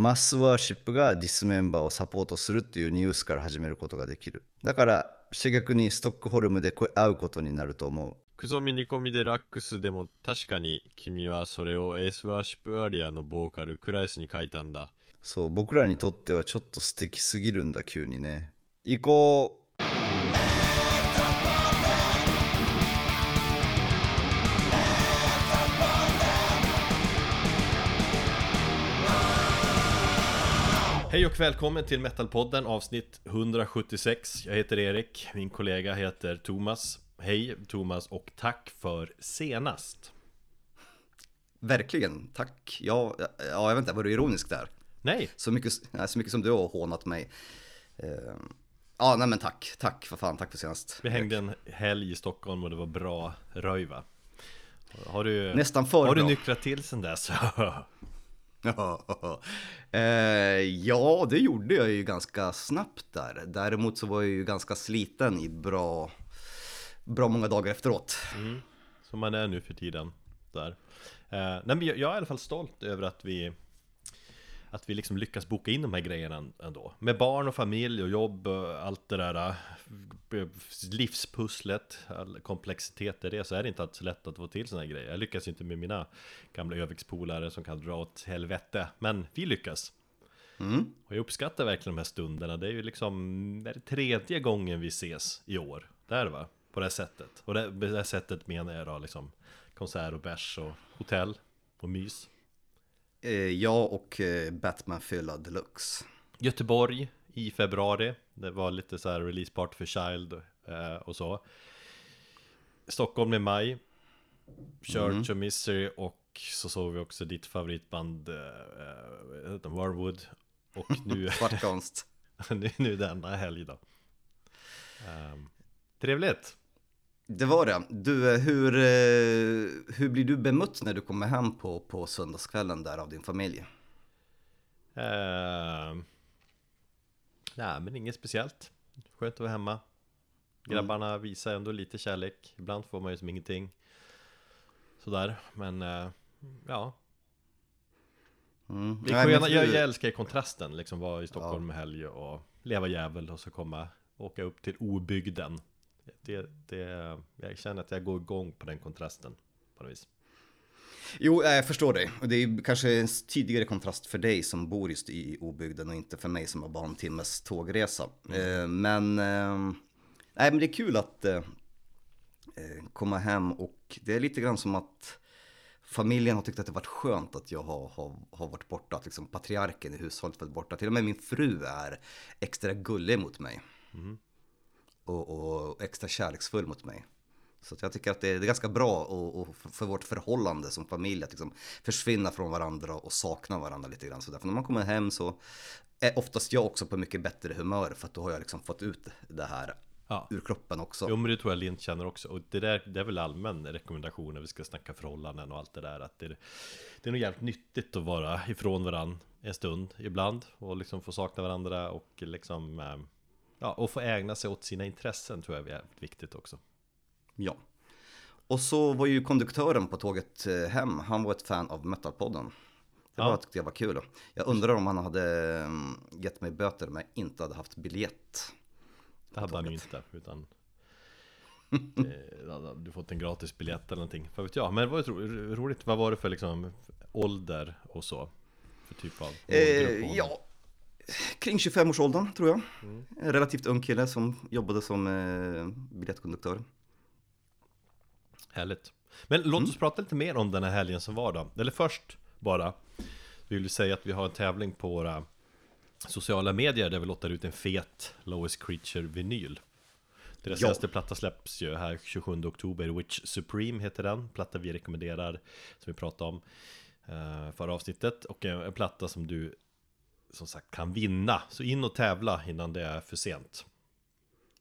マスワーシップがディスメンバーをサポートするっていうニュースから始めることができる。だから、主逆にストックホルムでこ会うことになると思う。クゾミ煮込みでラックスでも確かに君はそれをエースワーシップアリアのボーカルクライスに書いたんだ。そう、僕らにとってはちょっと素敵すぎるんだ、急にね。行こ Hej och välkommen till Metalpodden avsnitt 176 Jag heter Erik, min kollega heter Thomas Hej Thomas och tack för senast Verkligen, tack. Ja, ja, jag vet inte, var du ironisk där? Nej, Så mycket, så mycket som du har hånat mig. Eh, ja, nej men tack, tack för fan, tack för senast. vi hängde en helg i Stockholm och det var bra röj va? Har du, Nästan för har du bra. nyktrat till sen dess? eh, ja, det gjorde jag ju ganska snabbt där. Däremot så var jag ju ganska sliten i bra, bra många dagar efteråt. Mm. Som man är nu för tiden där eh, nej, men jag, jag är i alla fall stolt över att vi att vi liksom lyckas boka in de här grejerna ändå. Med barn och familj och jobb och allt det där eh, Livspusslet, all komplexitet i det Så är det inte alltid så lätt att få till såna här grejer. Jag lyckas inte med mina gamla övikspolare som kan dra åt helvete Men vi lyckas. Mm. och jag uppskattar verkligen de här stunderna. Det är ju liksom det är tredje gången vi ses i år. Det är det va? På det här sättet. Och det, det här sättet menar jag då liksom Konsert och bärs och hotell och mys jag och eh, Batman Fylla Deluxe. Göteborg i februari Det var lite så här release party för Child eh, och så Stockholm i maj Church of Misery och så såg vi också ditt favoritband eh, eh? Warwood Och nu Svartkonst. nu, nu denna helg då Ehm, Trevligt! Det var det. Du, eh, hur, eh, hur blir du bemött när du kommer hem på, på söndagskvällen där av din familj? Ehm, nej men inget speciellt. Skönt att vara hemma. Grabbarna visar ändå lite kärlek. Ibland får man ju som ingenting. Sådär men eh, ja. Mm. Nej, fru- jag, jag älskar kontrasten liksom vara i Stockholm med helg och leva jävel och så komma Åka upp till obygden det, det, Jag känner att jag går igång på den kontrasten På något vis Jo, jag förstår dig. Det är kanske en tidigare kontrast för dig som bor just i obygden och inte för mig som har bara en timmes tågresa. Eh, men, eh, nej, men det är kul att eh, eh, komma hem och det är lite grann som att familjen har tyckt att det varit skönt att jag har, har, har varit borta, att liksom patriarken i hushållet varit borta. Till och med min fru är extra gullig mot mig. Och, och extra kärleksfull mot mig. Så jag tycker att det är, det är ganska bra och, och för- vårt förhållande som familj att liksom försvinna från varandra och sakna varandra lite grann. Så därför när man kommer hem så är oftast jag också på mycket bättre humör för att då har jag liksom fått ut det här Ja. ur kroppen också. Jo men det tror jag Lind känner också Och det där det är väl allmän rekommendation när vi ska snacka förhållanden och allt det där Att det, det är nog jävligt nyttigt att vara ifrån varandra en stund ibland Och liksom få sakna varandra och liksom eh, Ja, och få ägna sig åt sina intressen tror jag är jävligt viktigt också Ja. Och så var ju konduktören på tåget eh, hem, han var ett fan av Metalpodden. Det var, Ja. tyckte jag var kul. Jag undrar om han hade mm, gett mig böter om jag inte hade haft biljett. Det hade han ju inte utan eh, Du fått en gratis biljett eller någonting Vad vet jag, men det var ju ro- roligt Vad var det för liksom ålder och så? För typ av Eh, ja, kring 25-årsåldern tror jag. En relativt ung kille som jobbade som eh, biljettkonduktör. Härligt Men låt Mm. oss prata lite mer om den här helgen som var då Eller först bara Vill vi säga att vi har en tävling på våra Sociala medier där vi lottar ut en fet Lowest Creature vinyl Deras Ja. senaste platta släpps ju här 27 oktober Witch Supreme heter den Platta vi rekommenderar Som vi pratade om eh, Förra avsnittet Och en platta som du Som sagt kan vinna. Så in och tävla innan det är för sent.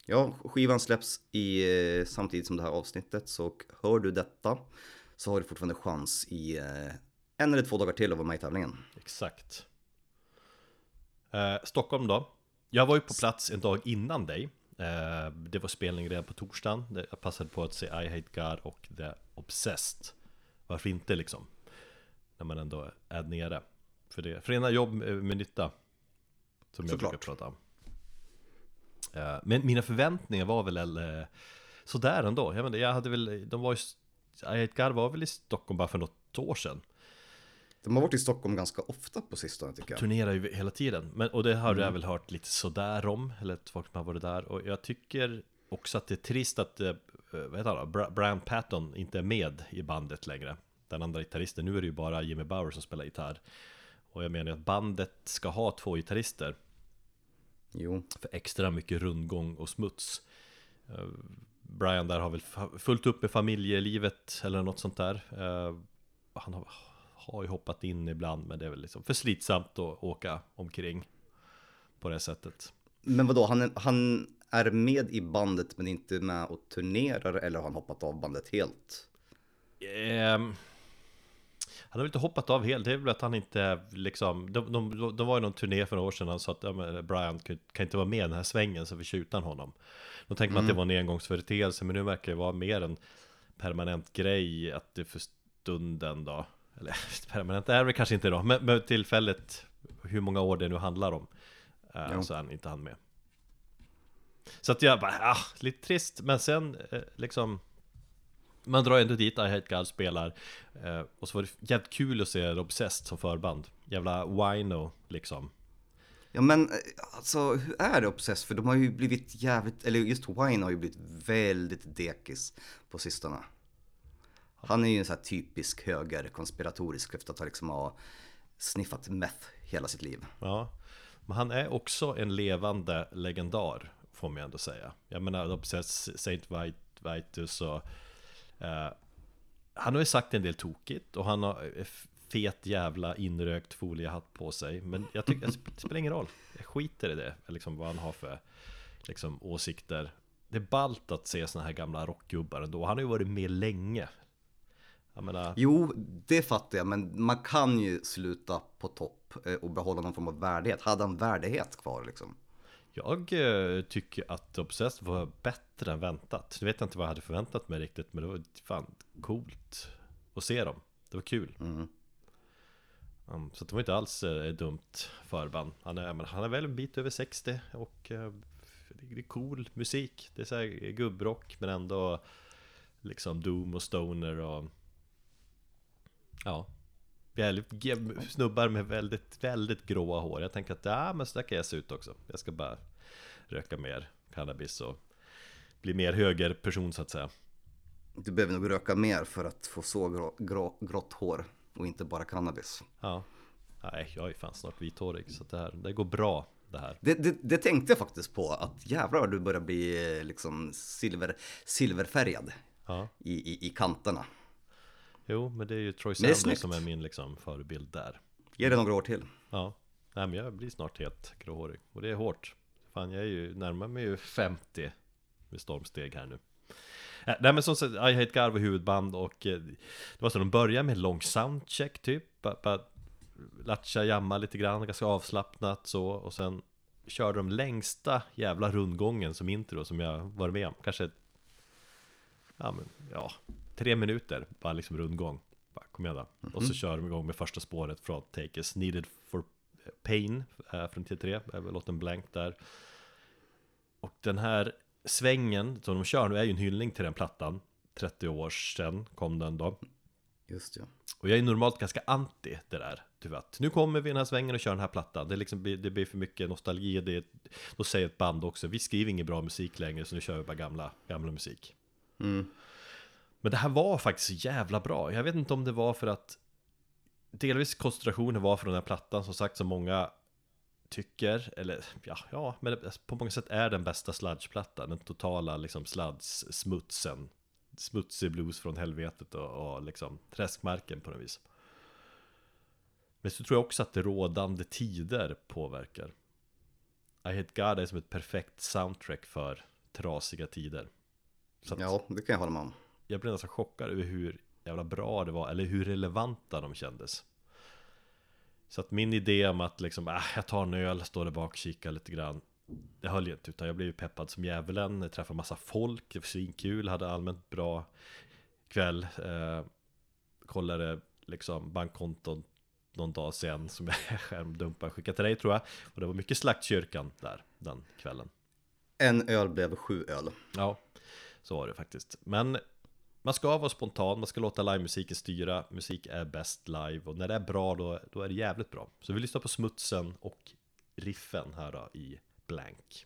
Ja, skivan släpps i, eh, samtidigt som det här avsnittet så hör du detta så har du fortfarande chans i eh, en eller två dagar till att vara med i tävlingen. Exakt. Eh, Stockholm då? Jag var ju på plats en dag innan dig. Eh, Det var spelning redan på torsdagen. Jag passade på att se I Hate God och The Obsessed. Varför inte liksom? När man ändå är nere för det. Förena jobb med nytta. Som jag Såklart. brukar prata om. Eh, Men mina förväntningar var väl eh, sådär ändå. Jag, menar, jag hade väl, de var ju, God var väl i Stockholm bara för något år sedan. De har varit i Stockholm ganska ofta på sistone tycker jag. Turnerar ju hela tiden. Men, och det har jag väl hört lite sådär om. Eller folk som har varit där. Och jag tycker också att det är trist att, eh, vad heter han? Bra- Brian Patton inte är med i bandet längre. Den andra gitarristen. Nu är det ju bara Jimmy Bauer som spelar gitarr. Och jag menar att bandet ska ha två gitarrister. Jo, För extra mycket rundgång och smuts. Eh, Brian där har väl fullt upp med familjelivet eller något sånt där. Eh, Han har, har ju hoppat in ibland men det är väl liksom för slitsamt att åka omkring på det sättet. men vadå, han är, han är med i bandet men inte med och turnerar eller har han hoppat av bandet helt? Ehm, han har väl inte hoppat av helt, det är väl att han inte liksom De, de, de var ju någon turné för några år sedan Han sa att ja, Brian kan, inte vara med i den här svängen så vi kör utan honom. Då tänker man att det var en engångsföreteelse Men nu verkar det vara mer en permanent grej Att det för stunden då Eller permanent är det kanske inte då Men, men tillfället Hur många år det nu handlar om eh, Ja. Så är han inte han med. Så att jag bara, ah, lite trist Men sen eh, liksom man drar ändå dit I Hate God spelar eh, Och så var det jävligt kul att se Obsessed som förband Jävla wino liksom Ja men eh, alltså hur är det Obsess? För de har ju blivit jävligt, eller just Wine har ju blivit väldigt dekis på sistone. Han är ju en sån här typisk höger konspiratorisk efter att ha liksom ha sniffat meth hela sitt liv. Ja Men han är också en levande legendar Får man ändå säga Jag menar Obsessed, Saint Vit- Vitus och Eh, han har ju sagt en del tokigt Och han har eh, fet jävla inrökt foliehatt på sig. Men jag tycker det spelar ingen roll. Jag skiter i det Liksom vad han har för liksom, åsikter. Det är ballt att se såna här gamla rockgubbar ändå. Han har ju varit med länge. Jag menar Jo, det fattar jag, men man kan ju sluta på topp eh, och behålla någon form av värdighet. Hade han värdighet kvar liksom? Jag eh, tycker att Obsessed var bättre än väntat. Nu vet jag inte vad jag hade förväntat mig riktigt Men det var fan coolt att se dem. Det var kul. Mm. Mm, Så det var inte alls eh, dumt förband. Han är, men han är väl en bit över 60 och eh, det är cool musik. Det är så här gubbrock men ändå liksom doom och stoner och Ja. Väldigt, snubbar med väldigt, väldigt gråa hår. Jag tänker att ja men så där kan jag se ut också. Jag ska bara röka mer cannabis och bli mer högerperson så att säga. Du behöver nog röka mer för att få så grå, grå, grått hår och inte bara cannabis. Ja. Nej, jag är fan snart vithårig så det här, det går bra det här. Det, det, det tänkte jag faktiskt på, att jävlar du börjar bli eh, liksom silver, silverfärgad Ja. i, i, i kanterna. Jo, men det är ju Troy Sanders som är min liksom förebild där. Ge det några år till. Ja, nej men jag blir snart helt gråhårig Och det är hårt Fan jag är ju, närmar mig ju 50 Med stormsteg här nu. Eh, Nej men som sagt, I Hate God var huvudband och eh, Det var så de började med lång soundcheck typ. Bara, latcha, jamma lite grann, ganska avslappnat så. Och sen körde de längsta jävla rundgången som intro som jag varit med om. Kanske Ja men, ja Tre minuter, bara liksom rundgång. Bara, Kom igen då. Och så kör de igång med första spåret från Take Is Needed for Pain eh, Från T3, jag har låten blank där Och den här svängen som de kör nu är ju en hyllning till den plattan. 30 år sedan kom den då. Just ja. Och jag är normalt ganska anti det där vet, nu kommer vi i den här svängen och kör den här plattan. Det, liksom, det blir för mycket nostalgi. Det, Då säger ett band också Vi skriver ingen bra musik längre så nu kör vi bara gamla, gamla musik. Mm. Men det här var faktiskt så jävla bra. Jag vet inte om det var för att Delvis koncentrationen var från den här plattan. Som sagt som många Tycker, eller ja, ja men på många sätt är den bästa sludgeplattan Den totala liksom sludge-smutsen Smutsig blues från helvetet och, och liksom träskmarken på något vis Men så tror jag också att det rådande tider påverkar I Hate God är som ett perfekt soundtrack för trasiga tider så att Ja, det kan jag hålla med om. jag blev nästan chockad över hur jävla bra det var, eller hur relevanta de kändes. Så att min idé om att liksom, äh, jag tar en öl, står där bak, kikar lite grann. Det höll ju inte, utan jag blev ju peppad som djävulen, träffade massa folk, det var svinkul, hade allmänt bra kväll. Eh, kollade liksom bankkonton någon dag sen som jag skärmdumpade skickade till dig tror jag Och det var mycket Slaktkyrkan där den kvällen En öl blev sju öl. Ja, så var det faktiskt Men man ska vara spontan, man ska låta livemusiken styra. Musik är bäst live och när det är bra då, då är det jävligt bra. Så vi lyssnar på smutsen och riffen här då i Blank.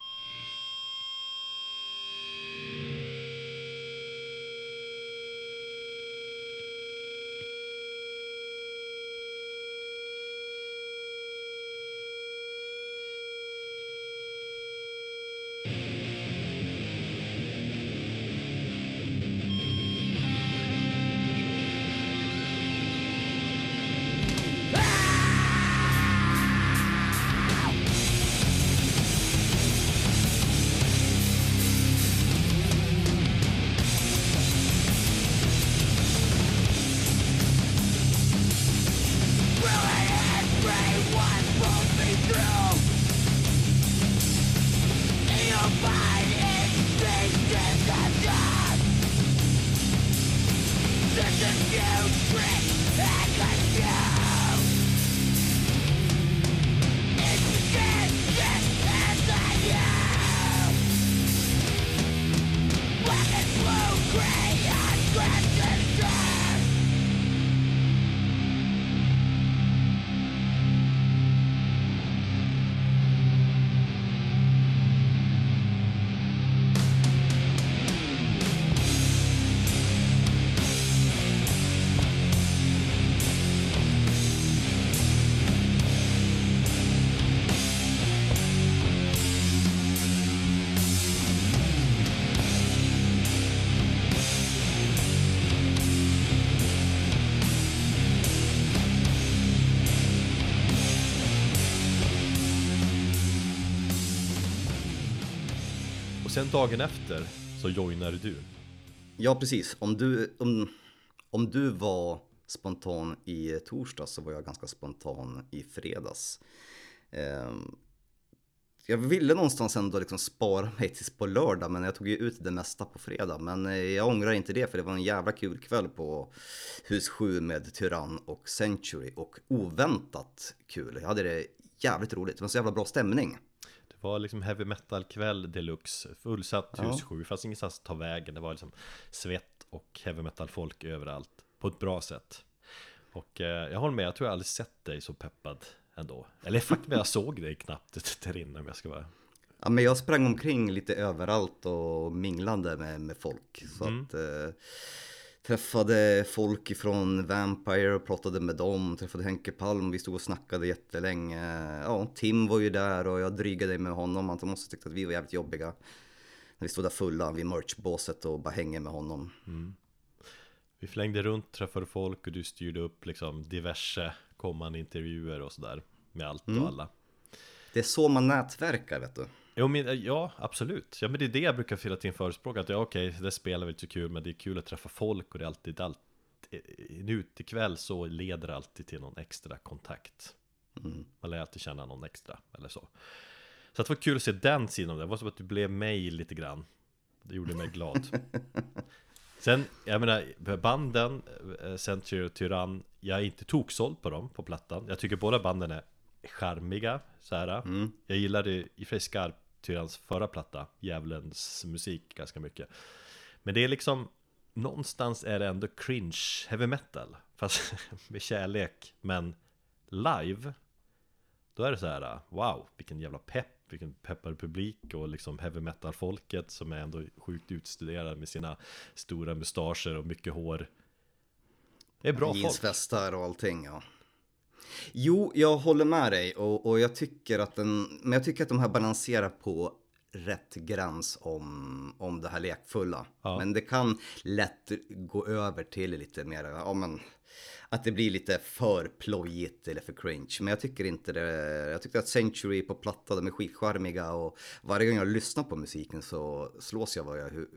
Sen dagen efter så joinade du Ja, precis. Om du, om, om du var spontan i torsdags så var jag ganska spontan i fredags. Ehm, jag ville någonstans ändå liksom spara mig tills på lördag men jag tog ju ut det mesta på fredag. Men eh, jag ångrar inte det för det var en jävla kul kväll på hus 7 med Tyrann och Century och oväntat kul. Jag hade det jävligt roligt, det var så jävla bra stämning. Var liksom heavy metal kväll deluxe Fullsatt Ja. hus 7 Fast ingenstans att ta vägen Det var liksom svett och heavy metal folk överallt På ett bra sätt Och eh, jag håller med, jag tror jag aldrig sett dig så peppad ändå Eller faktiskt jag såg dig knappt där inne om jag ska vara Ja, men jag sprang omkring lite överallt och minglade med, med folk. Så Mm. att eh, träffade folk ifrån Vampire och pratade med dem. Träffade Henke Palm, vi stod och snackade jättelänge. Ja, Tim var ju där och jag drygade med honom. Han måste tyckt att vi var jävligt jobbiga. När vi stod där fulla vid merchbåset och bara hänger med honom. Vi flängde runt, träffade folk och du styrde upp liksom diverse kommande intervjuer och sådär Med allt och alla Det är så man nätverkar vet du. Jo, men, ja, absolut. Ja, men det är det jag brukar hela tiden förespråka. Att ja, okej, det spelar väl inte så kul, men det är kul att träffa folk och det är alltid allt. En utekväll så leder det alltid till någon extra kontakt. Man lär alltid känna någon extra, eller så. Så det var kul att se den sidan av det. Det var som att du blev mig lite grann. Det gjorde mig glad. Sen, jag menar, banden, eh, Century och Tyrann, jag är inte toksåld på dem på plattan. Jag tycker båda banden är charmiga, så här. Jag gillade i och för sig skarpt Tyranns förra platta, Djävulens musik, ganska mycket. Men det är liksom, någonstans är det ändå cringe heavy metal. Fast med kärlek, men live, då är det så här, wow, vilken jävla pepp, vilken peppad publik och liksom heavy metal-folket som är ändå sjukt utstuderade med sina stora mustascher och mycket hår. Det är bra folk. Jeansvästar och allting ja. Jo, jag håller med dig och, och jag tycker att den, men jag tycker att de här balanserar på rätt gräns om, om det här lekfulla. Ja. Men det kan lätt gå över till lite mer, ja men, att det blir lite för plojigt eller för cringe. Men jag tycker inte det, jag tyckte att Century på platta, de är skitcharmiga och varje gång jag lyssnar på musiken så slås jag av hur,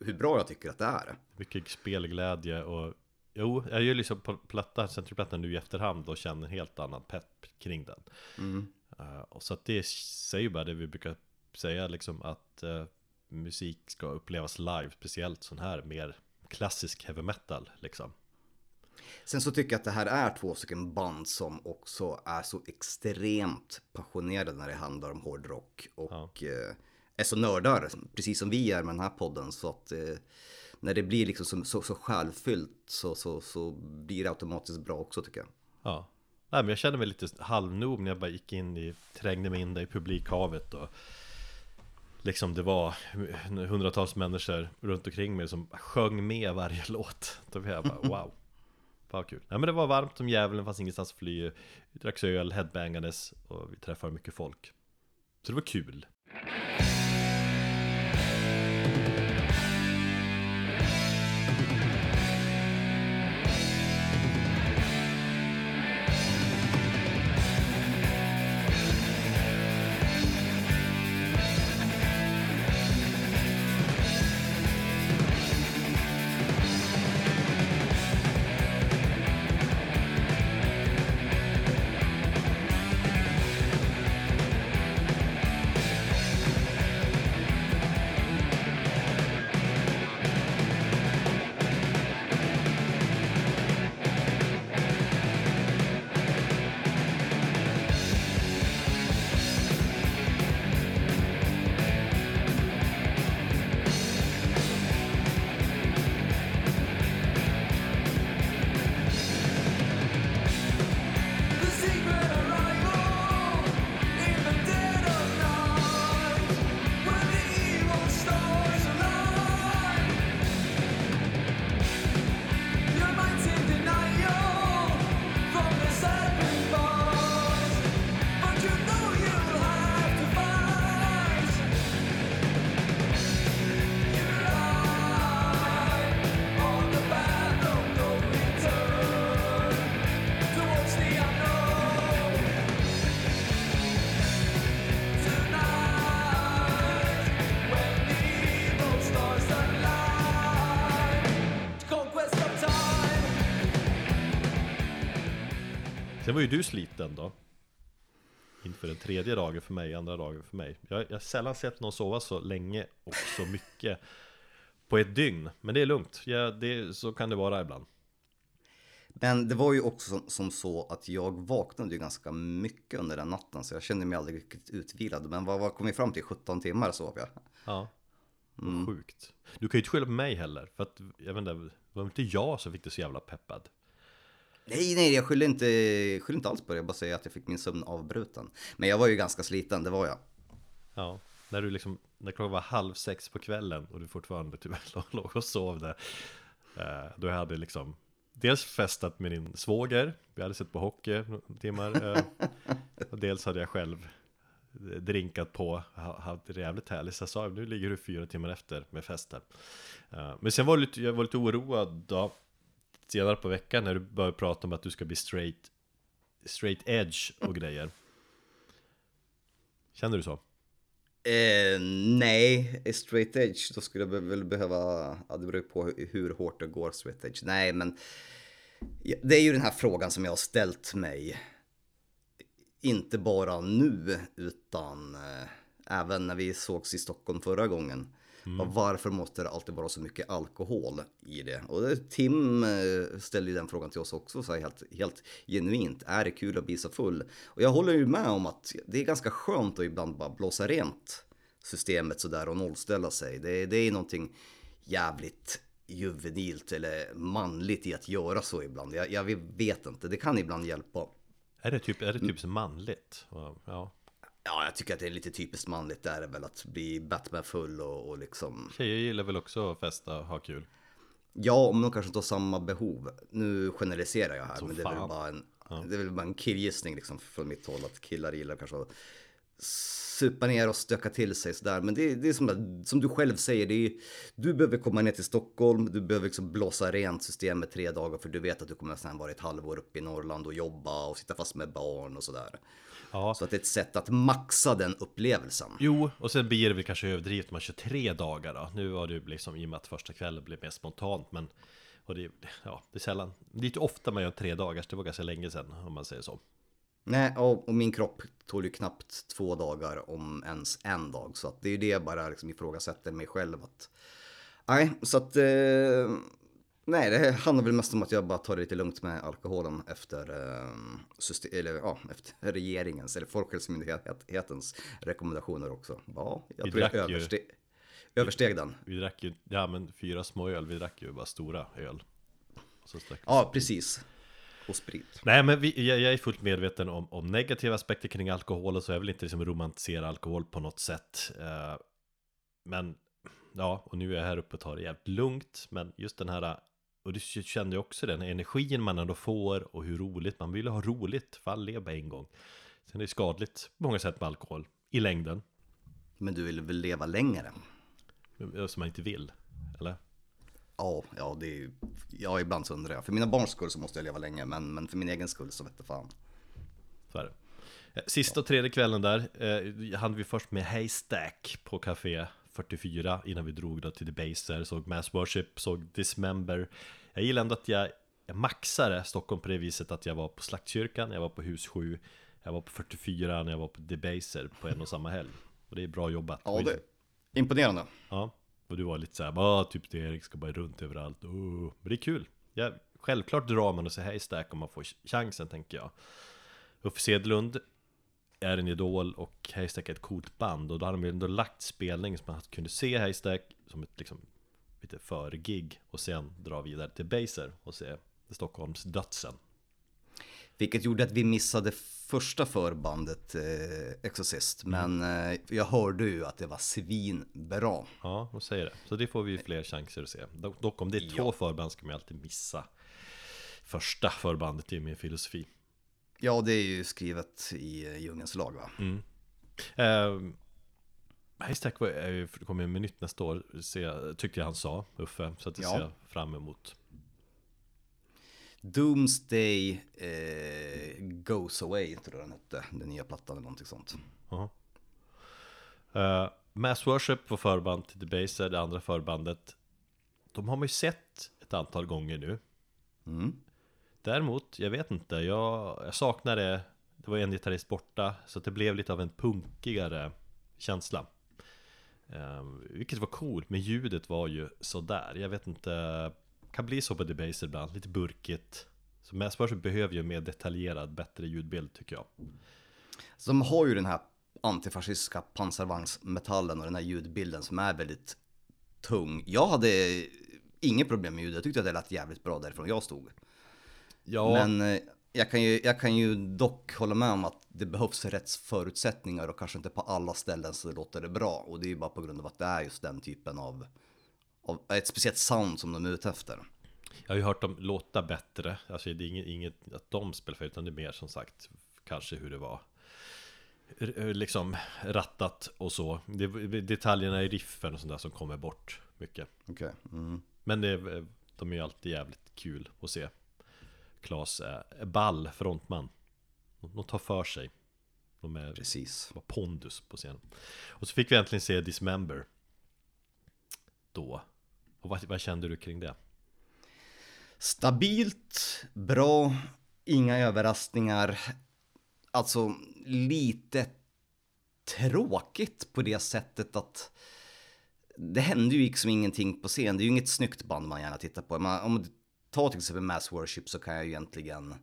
hur bra jag tycker att det är. Mycket spelglädje och Jo, jag gör liksom på platta, centerplattan nu i efterhand och känner en helt annan pepp kring den. Eh, och så att det säger ju bara det vi brukar säga liksom att eh, musik ska upplevas live, speciellt sån här mer klassisk heavy metal liksom. Sen så tycker jag att det här är två stycken band som också är så extremt passionerade när det handlar om hårdrock. Och eh, är så nördar, precis som vi är med den här podden. Så att när det blir liksom så, så, så själfyllt så, så, så blir det automatiskt bra också tycker jag. Ja. Nej, men jag kände mig lite halvnog när jag bara gick in i, trängde mig in där i publikhavet och Liksom det var hundratals människor runt omkring mig som sjöng med varje låt. Då blev jag bara wow Vad kul. Nej men det var varmt som djävulen, fanns ingenstans att fly. Vi drack öl, headbangades och vi träffade mycket folk. Så det var kul Sen var ju du sliten då. Inför den tredje dagen för mig, andra dagen för mig. Jag jag har sällan sett någon sova så länge och så mycket På ett dygn, men det är lugnt, ja, det, så kan det vara ibland. Men det var ju också som, så att jag vaknade ju ganska mycket under den natten så jag kände mig aldrig riktigt utvilad. Men vad, vad kom vi fram till? 17 timmar sov jag. Ja. Sjukt. Du kan ju inte skylla på mig heller, för att jag vet inte, det var inte jag som fick dig så jävla peppad Nej, nej, jag skyller inte, skyller inte alls på det. Jag bara säger att jag fick min sömn avbruten. Men jag var ju ganska sliten, det var jag. Ja, när du liksom, när klockan var halv sex på kvällen och du fortfarande tyvärr låg och sov där eh, Då jag hade liksom Dels festat med din svåger, vi hade sett på hockey timmar eh, Och dels hade jag själv drinkat på, ha- haft det jävligt härligt Så jag sa, nu ligger du fyra timmar efter med festen Eh, Men sen var det lite, jag var lite oroad då Senare på veckan när du började prata om att du ska bli straight Straight edge och grejer Känner du så? Eh, nej, eh, straight edge, då skulle jag väl behöva, ja det beror ju på hur, hårt det går straight edge. Nej, men det är ju den här frågan som jag har ställt mig. Inte bara nu, utan eh, även när vi sågs i Stockholm förra gången. Ja, varför måste det alltid vara så mycket alkohol i det? Och det, Tim eh, ställde ju den frågan till oss också, så helt, helt genuint. Är det kul att bli så full? Och jag håller ju med om att det är ganska skönt att ibland bara blåsa rent systemet sådär och nollställa sig. Det, det är någonting jävligt juvenilt eller manligt i att göra så ibland. Jag, jag vet inte, det kan ibland hjälpa. Är det typ, är det typ så manligt? Ja. Ja, jag tycker att det är lite typiskt manligt där är väl att bli Batman full och, och liksom Tjejer gillar väl också att festa och ha kul? Ja, om de kanske inte har samma behov. Nu generaliserar jag här, Så men det är, väl bara en, det är väl bara en killgissning liksom från mitt håll att killar gillar kanske att supa ner och stöka till sig sådär. Men det, det är som, som du själv säger, det är, du behöver komma ner till Stockholm, du behöver liksom blåsa rent systemet tre dagar för du vet att du kommer sen vara ett halvår uppe i Norrland och jobba och sitta fast med barn och sådär. Ja. Så att det är ett sätt att maxa den upplevelsen. Jo, och sen blir det väl kanske överdrivet om man kör tre dagar då. Nu var det liksom, i och med att första kvällen blev mer spontant, men och det, ja, det är sällan, det är inte ofta man gör tre dagars, det var ganska länge sedan om man säger så. Nej, och, och min kropp tål ju knappt två dagar om ens en dag. Så att det är ju det jag bara liksom ifrågasätter mig själv. Att, nej, så att... Eh, Nej, det handlar väl mest om att jag bara tar det lite lugnt med alkoholen efter, eh, system, eller, ja, efter regeringens eller Folkhälsomyndighetens rekommendationer också. Ja, jag Vi tror jag ju- översteg, den. Vi drack ju, ja men fyra små öl, vi drack ju bara stora öl. Ja, precis. Och sprit. Nej men vi, jag, jag är fullt medveten om, om negativa aspekter kring alkohol och så jag vill inte liksom romantisera alkohol på något sätt. Eh, men ja, och nu är jag här uppe och tar det jävligt lugnt. Men just den här, och du kände ju också den energin man ändå får och hur roligt, man vill ha roligt, för all leva en gång. Sen är det skadligt på många sätt med alkohol, i längden, Men du vill väl leva längre? som man inte vill, eller? Ja, ja, det är ja, ibland så undrar jag. För mina barns skull så måste jag leva länge, men, men för min egen skull så vete fan. Så är det. Eh, Sista och tredje kvällen där eh, hade vi först med Haystack på Café 44 innan vi drog då till Debaser, såg Mass Worship, såg Dismember. Jag gillar ändå att jag, jag maxade Stockholm på det viset att jag var på Slaktkyrkan, jag var på Hus 7, jag var på 44 när jag var på Debaser på en och samma helg. Och det är bra jobbat. Ja, det imponerande. Ja, och du var lite såhär, bara typ det Erik ska bara runt överallt. Oh. Men det är kul. Ja, självklart drar man och säger Haystack om man får chansen tänker jag. Uffe Sedlund är en idol och Haystack är ett coolt band och då hade de ju ändå lagt spelning så man kunde se Haystack som ett liksom lite före-gig och sen dra vidare till Baser och se Stockholms dödsen. Vilket gjorde att vi missade första förbandet eh, Exorcist. Men eh, jag hörde ju att det var svinbra. Ja, de säger det. Så det får vi fler chanser att se. Dock dock om det är två förband ska man alltid missa första förbandet, det är min filosofi. Ja, det är ju skrivet i eh, djungelns lag va? Eh, Haystack kommer med nytt nästa år, se, tyckte jag han sa, Uffe. Så att det Ja. ser jag fram emot. Doomsday eh, Goes Away tror jag den hette. Den nya plattan eller någonting sånt. Jaha. Eh, Mass Worship var förband till Debaser, det andra förbandet. De har man ju sett ett antal gånger nu. Mm. Däremot, jag vet inte, jag, jag saknade Det var en gitarrist borta, så det blev lite av en punkigare känsla eh, Vilket var coolt, men ljudet var ju sådär Jag vet inte, kan bli så på Debaser ibland, lite burkigt Så Mass Worship behöver ju en mer detaljerad, bättre ljudbild tycker jag Så de har ju den här antifascistiska pansarvagnsmetallen och den här ljudbilden som är väldigt tung. Jag hade inget problem med ljudet, jag tyckte att det lät jävligt bra därifrån jag stod. Ja, Men eh, jag kan, ju, jag kan ju dock hålla med om att det behövs rätt förutsättningar och kanske inte på alla ställen så låter det bra. Och det är ju bara på grund av att det är just den typen av ett speciellt sound som de är ute efter. Jag har ju hört dem låta bättre, alltså det är inget, inget att de spelar fel, utan det är mer som sagt kanske hur det var liksom rattat och så. Det detaljerna i riffen och sånt där som kommer bort mycket. Okej. Mm. Men det, de är ju alltid jävligt kul att se. Klas är ball frontman. De tar för sig. De är Precis. var pondus på scenen. Och så fick vi äntligen se Dismember. Då. Och vad, vad kände du kring det? Stabilt, bra, inga överraskningar. Alltså lite tråkigt på det sättet att det hände ju liksom ingenting på scen. Det är ju inget snyggt band man gärna tittar på. Man, om du tar till exempel Mass Worship så kan jag ju egentligen eh,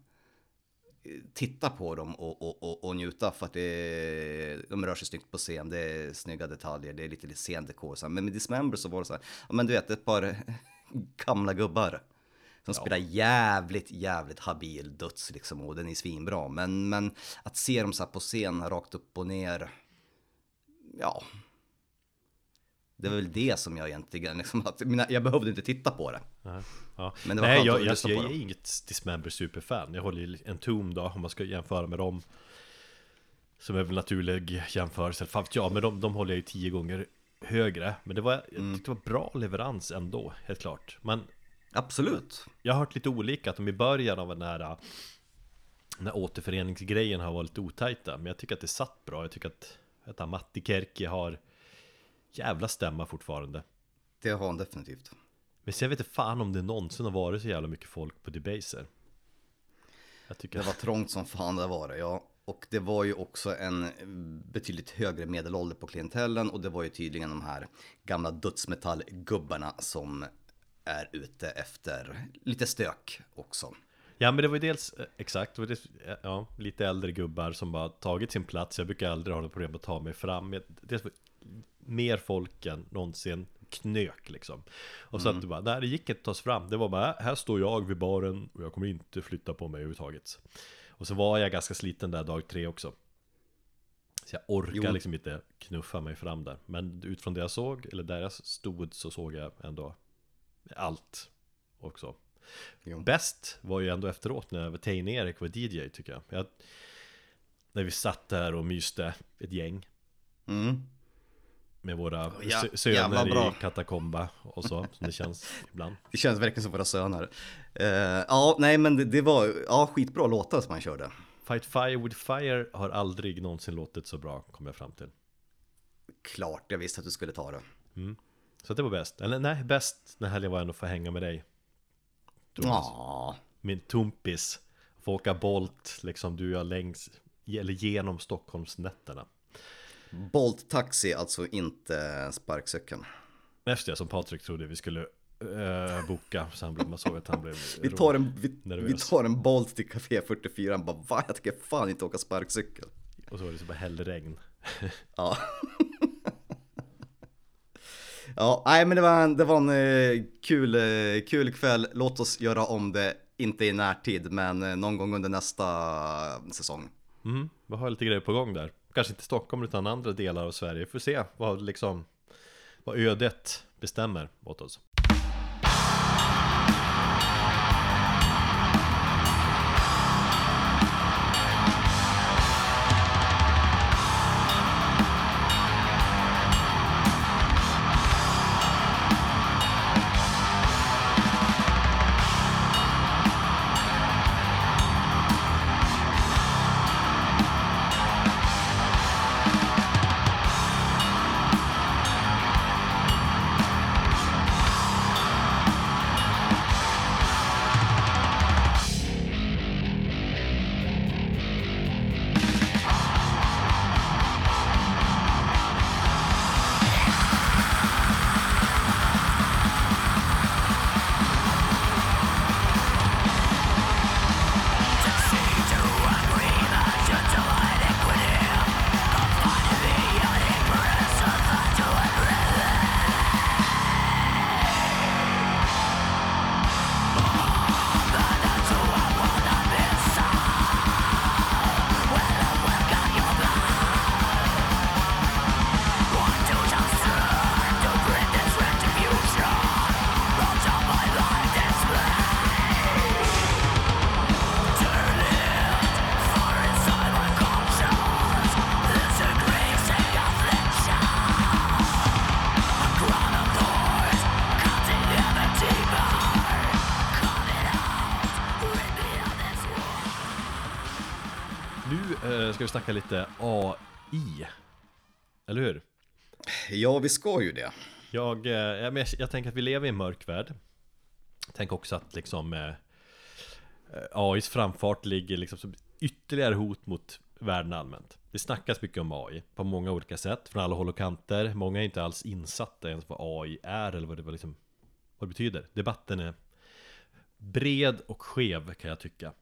titta på dem och, och, och, och njuta för att det, de rör sig snyggt på scen. Det är snygga detaljer, det är lite, lite scendekor. Men med Dismember så var det så här, ja men du vet ett par gamla gubbar som spelar jävligt, jävligt habil döds liksom och den är svinbra. Men, men att se dem så här på scen rakt upp och ner, ja. Det är väl det som jag egentligen, liksom, att, mina, jag behövde inte titta på det. Ja. Ja. Men det var Nej, jag, jag, på jag är inget Dismember superfan. Jag håller ju en Tomb då, om man ska jämföra med dem. Som är väl naturlig jämförelse, fan jag, men de, de håller jag ju tio gånger högre. Men det var, jag Mm. tyckte det var bra leverans ändå, helt klart. Men Absolut. jag har hört lite olika, att de i början av den här den här återföreningsgrejen har varit otajta Men jag tycker att det satt bra, jag tycker att, att Matti Kerki har jävla stämma fortfarande Det har han definitivt. Men sen vet inte fan om det någonsin har varit så jävla mycket folk på Debaser Jag tycker Det var trångt som fan det var det, ja. Och det var ju också en betydligt högre medelålder på klientellen och det var ju tydligen de här gamla dödsmetallgubbarna som är ute efter lite stök också. Ja men det var ju dels, eh, exakt, det var dels, eh, ja, lite äldre gubbar som bara tagit sin plats Jag brukar aldrig ha något problem att ta mig fram Jag- Dels mer folk än någonsin knök liksom Och så att det bara, nej det gick inte att ta sig fram Det var bara, här står jag vid baren och jag kommer inte flytta på mig överhuvudtaget Och så var jag ganska sliten där dag tre också Så jag orkar Jo. liksom inte knuffa mig fram där Men utifrån det jag såg, eller där jag stod så såg jag ändå allt också Jo. Bäst var ju ändå efteråt när Tein-Erik var DJ tycker jag. jag När vi satt där och myste ett gäng Mm. Med våra Ja, söner i katakomba och så, som det känns ibland. Det känns verkligen som våra söner. Eh, ja, nej men det, det var ja, skitbra låtar som han körde. Fight Fire with Fire har aldrig någonsin låtit så bra, kom jag fram till. Klart jag visste att du skulle ta det. Så det var bäst. Eller nej, bäst när helgen var ändå att få hänga med dig. Ja, Min tumpis. Få åka Bolt, liksom du och jag längs, eller genom Stockholmsnätterna. Bolt Taxi, alltså inte sparkcykeln. Efter det som Patrik trodde vi skulle eh, boka, så han blev, man såg att han blev Vi tar en, vi, vi Nervös. tar en Bolt till Café 44, han bara va? Jag tänker fan inte åka sparkcykel. Och så var det så bara hällregn Ja. ja, nej men det var en, det var en eh, kul, eh, kul kväll. Låt oss göra om det, inte i närtid, men någon gång under nästa säsong. mm, Vi har lite grejer på gång där Kanske inte Stockholm utan andra delar av Sverige. Får se vad liksom Vad ödet bestämmer åt oss. Ska vi snacka lite AI Eller hur? Ja, vi ska ju det. Jag, eh, ja, men jag, jag tänker att vi lever i en mörk värld. Tänk också att liksom eh, AIs framfart ligger liksom som ytterligare hot mot världen allmänt. Det snackas mycket om AI på många olika sätt från alla håll och kanter. Många är inte alls insatta ens vad AI är eller vad det, vad liksom, vad det betyder. Debatten är bred och skev kan jag tycka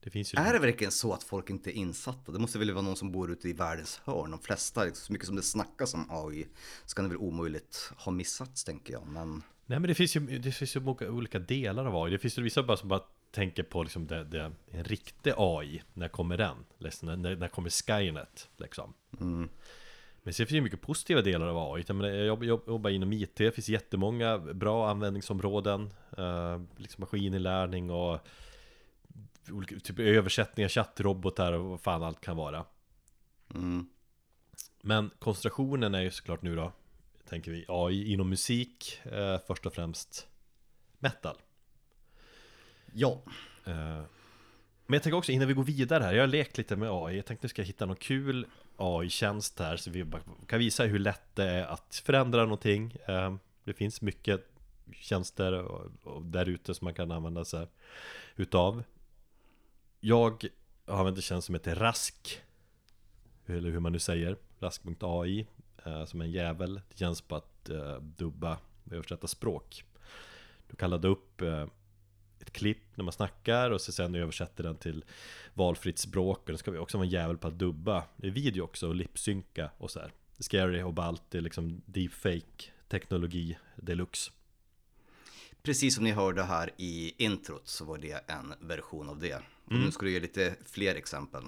Det finns ju Är det verkligen så att folk inte är insatta? Det måste väl vara någon som bor ute i världens hörn. De flesta, liksom, så mycket som det snackas om AI, ska det väl omöjligt ha missats tänker jag. Men Nej men det finns ju, det finns ju många olika delar av AI Det finns ju vissa bara som bara tänker på liksom det, det, en riktig AI När kommer den? Liksom, när, när kommer Skynet? Liksom Men sen finns det ju mycket positiva delar av AI Jag, jobbar inom IT, det finns jättemånga bra användningsområden eh, Liksom maskininlärning och olika typ översättningar, chattrobotar och vad fan allt kan vara. Mm, Men koncentrationen är ju såklart nu då Tänker vi AI inom musik eh, Först och främst Metal. Ja, eh, Men jag tänker också innan vi går vidare här Jag har lekt lite med AI Jag tänkte nu ska jag hitta någon kul AI-tjänst här Så vi kan visa hur lätt det är att förändra någonting. Eh, Det finns mycket tjänster där ute som man kan använda sig utav jag har använt en tjänst som heter Rask Eller hur man nu säger Rask.ai Som eh, Som en jävel. Det känns på att eh, dubba och översätta språk. Du kan ladda upp eh, ett klipp när man snackar och så sen översätter den till valfritt språk. Och den ska vi också vara en jävel på att dubba. Det är video också och lipsynka och så här. Scary och ballt, det är liksom deepfake teknologi deluxe. Precis som ni hörde här i introt så var det en version av det. Och nu ska du ge lite fler exempel.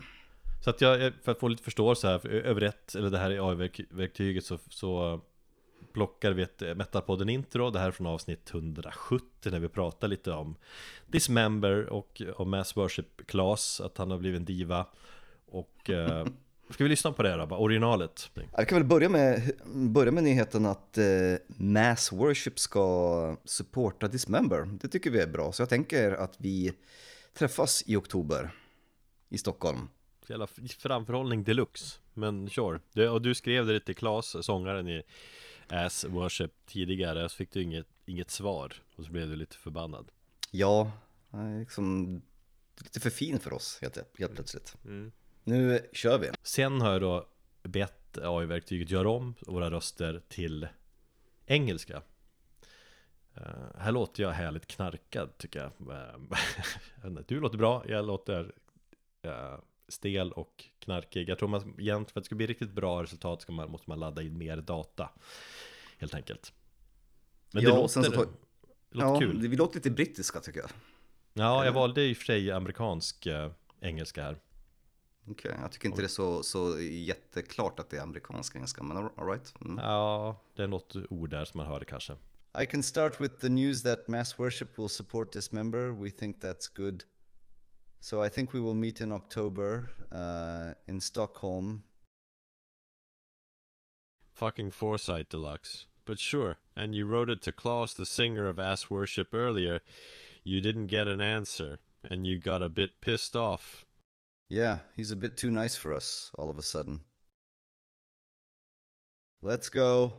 Så att jag, för att få lite förståelse här, för över ett, eller det här i AI-verktyget så, så plockar vi ett Metalpodden intro, det här är från avsnitt 170 när vi pratar lite om Dismember och om Mass Worship Class, att han har blivit en diva och eh, Ska vi lyssna på det då, originalet? Ja, Vi kan väl börja med, börja med nyheten att eh, Mass Worship ska supporta Dismember. Det tycker vi är bra, så jag tänker att vi träffas i oktober i Stockholm. Jävla framförhållning deluxe. Men sure, och du skrev det till Klas, sångaren i Ass Worship tidigare. Så fick du inget, inget svar. Och så blev du lite förbannad. Ja, liksom lite för fin för oss helt, helt plötsligt. Nu kör vi. Sen har jag då bett AI-verktyget göra om våra röster till engelska Här låter jag härligt knarkad tycker jag. Eh, Du låter bra, jag låter eh, stel och knarkig. Jag tror man egentligen för att det ska bli riktigt bra resultat ska man, måste man ladda in mer data Helt enkelt. Men det Ja, låter, sen så tar- det låter ja, kul. det- vi låter lite brittiska tycker jag. Ja, jag valde i och för sig amerikansk eh, engelska här. Okej, jag tycker inte det är så, så jätteklart att det är amerikansk engelska, men all all right. Mm. Ja, det är något ord där som man hörde kanske I can start with the news that Mass Worship will support this member. We think that's good. So I think we will meet in October uh, in Stockholm. Fucking foresight deluxe. But sure, and you wrote it to Klaus, the singer of Ass Worship earlier. You didn't get an answer, and you got a bit pissed off. Yeah, he's a bit too nice for us all of a sudden. Let's go.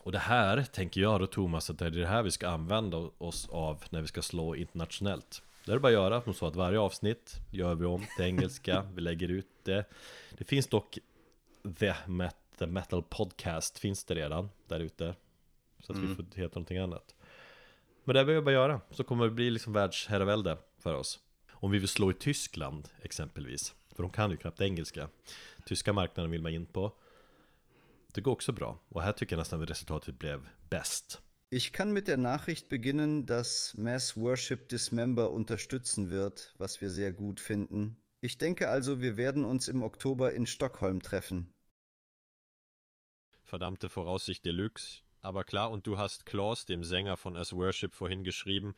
Och det här tänker jag då Thomas att det är det här vi ska använda oss av när vi ska slå internationellt. Det är bara att göra som så att varje avsnitt gör vi om till engelska, vi lägger ut det. Det finns dock The, Met, The Metal Podcast finns det redan där ute. Så att vi får heta någonting annat. Men det behöver vi bara göra, så kommer det bli liksom världsherravälde för oss. Om vi vill slå i Tyskland exempelvis För de kan ju knappt engelska. Tyska marknaden vill man in på det går också bra. Och här tycker jag nästan att resultatet blev bäst. Ich kann mit der Nachricht beginnen, dass Mass Worship Dismember unterstützen wird, was wir sehr gut finden. Ich denke also, wir werden uns im Oktober in Stockholm treffen. Verdammte Voraussicht Deluxe. Aber klar, und du hast Klaus, dem Sänger von As Worship, vorhin geschrieben,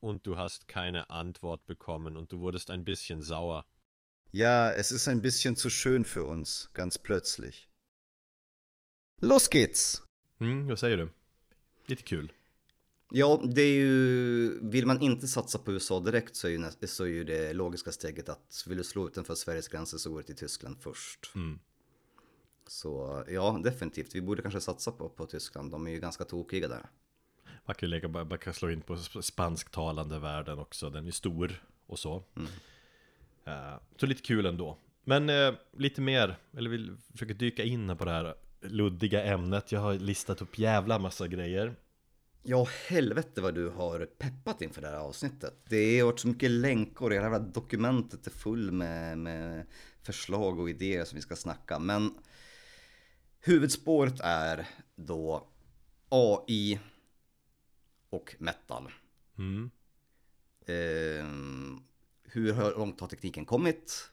und du hast keine Antwort bekommen und du wurdest ein bisschen sauer. Ja, es ist ein bisschen zu schön für uns, ganz plötzlich. Los geht's! Mm, vad säger du? Lite kul. Ja, det är ju, vill man inte satsa på USA direkt så är ju, så är ju det logiska steget att vill du slå utanför Sveriges gränser så går det till Tyskland först. Mm. Så ja, definitivt. Vi borde kanske satsa på, på Tyskland. De är ju ganska tokiga där. Man kan lägga, man kan slå in på sp- spansktalande världen också. Den är stor och så. Eh, så lite kul ändå. Men eh, lite mer, eller vill försöka dyka in på det här luddiga ämnet. Jag har listat upp jävla massa grejer. Ja, helvete vad du har peppat inför det här avsnittet. Det har varit så mycket länkar och det här dokumentet är full med, med förslag och idéer som vi ska snacka. Men huvudspåret är då AI och metal. Mm. Eh, hur långt har tekniken kommit?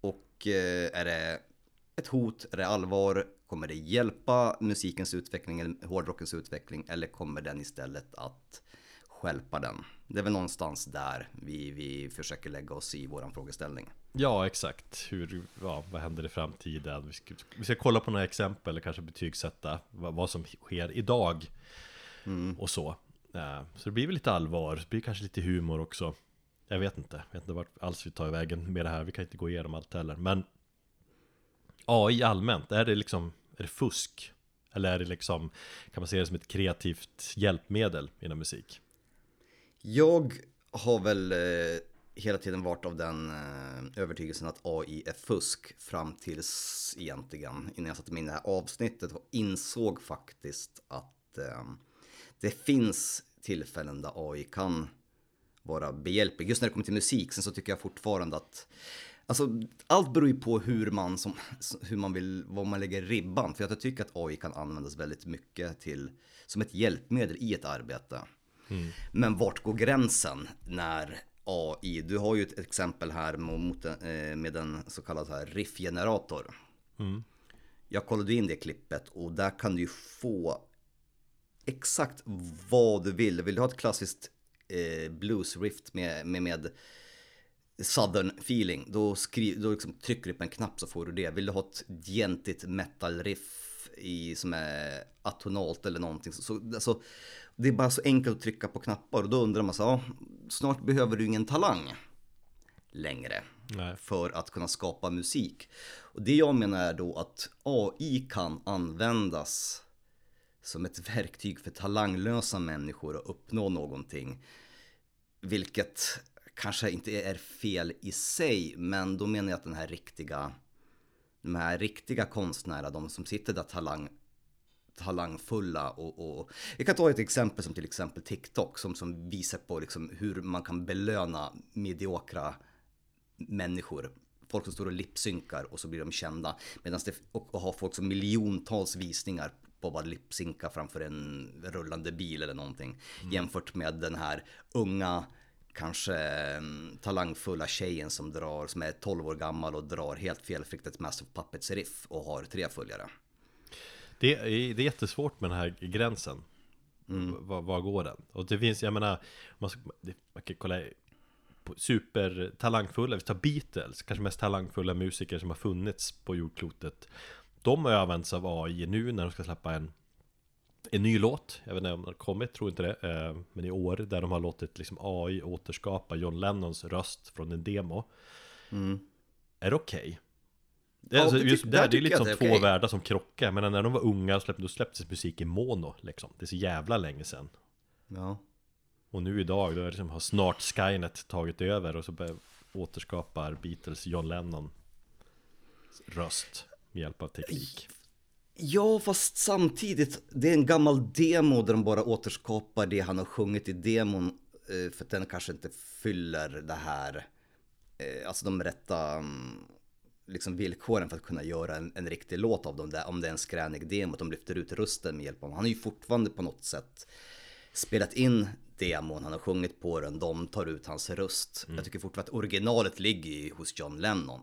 Och eh, är det ett hot? Är det allvar? Kommer det hjälpa musikens utveckling eller hårdrockens utveckling? Eller kommer den istället att stjälpa den? Det är väl någonstans där vi, vi försöker lägga oss i våran frågeställning. Ja, exakt. Hur, ja, vad händer i framtiden? Vi ska, vi ska kolla på några exempel, eller kanske betygsätta vad, vad som sker idag. Och så. Eh, Så det blir väl lite allvar, det blir kanske lite humor också. Jag vet inte, jag vet inte vart alls vi tar vägen med det här. Vi kan inte gå igenom allt heller. Men AI allmänt, är det liksom, är det fusk? Eller är det liksom, kan man se det som ett kreativt hjälpmedel inom musik? Jag har väl eh, hela tiden varit av den eh, övertygelsen att AI är fusk fram tills egentligen innan jag satte mig in i det här avsnittet och insåg faktiskt att eh, det finns tillfällen där AI kan vara behjälplig. Just när det kommer till musik, sen så tycker jag fortfarande att Alltså, allt beror ju på hur man, som, hur man vill, vad man lägger ribban. För jag tycker att AI kan användas väldigt mycket till, som ett hjälpmedel i ett arbete. Men vart går gränsen när AI, du har ju ett exempel här mot, eh, med en så kallad här riffgenerator. Jag kollade in det klippet och där kan du ju få exakt vad du vill. Vill du ha ett klassiskt eh, blues riff med, med, med southern feeling, då, skri, då liksom trycker du på en knapp så får du det. Vill du ha ett gentigt metal riff i, som är atonalt eller någonting. Så, så, alltså, det är bara så enkelt att trycka på knappar och då undrar man så ja, snart behöver du ingen talang längre Nej. för att kunna skapa musik. Och det jag menar är då att AI kan användas som ett verktyg för talanglösa människor att uppnå någonting. Vilket kanske inte är fel i sig, men då menar jag att den här riktiga, de här riktiga konstnärerna, de som sitter där talang, talangfulla och, och jag kan ta ett exempel som till exempel TikTok som, som visar på liksom hur man kan belöna mediokra människor. Folk som står och lipsynkar och så blir de kända. Medan det, och, och har folk som miljontals visningar på bara lipsynka framför en rullande bil eller någonting. Jämfört med den här unga, kanske mm, talangfulla tjejen som drar, som är 12 år gammal och drar helt felfritt ett Massive Puppets riff och har tre följare. Det är, det är jättesvårt med den här gränsen var, var går den? Och det finns, jag menar Man, ska, man kan kolla supertalangfulla, vi tar Beatles Kanske mest talangfulla musiker som har funnits på jordklotet De har ju använts av AI nu när de ska släppa en en ny låt, jag vet inte om den har kommit, tror inte det. Eh, Men i år, där de har låtit liksom AI återskapa John Lennons röst från en demo. Är det okej? Det, är Ja, alltså, det just där där, det är liksom två det är okej. världar som krockar. Men när de var unga, släppte, då släpptes musik i mono liksom. Det är så jävla länge sedan. Ja. Och nu idag, då är det liksom, har snart Skynet tagit över och så återskapar Beatles John Lennon röst med hjälp av teknik Ja, fast samtidigt, det är en gammal demo där de bara återskapar det han har sjungit i demon. eh, För att den kanske inte fyller det här, eh, alltså de rätta mm, liksom villkoren för att kunna göra en, en riktig låt av dem. Där, om det är en skränig demo, att de lyfter ut rösten med hjälp av Han har ju fortfarande på något sätt spelat in demon, han har sjungit på den, de tar ut hans röst. Jag tycker fortfarande att originalet ligger hos John Lennon.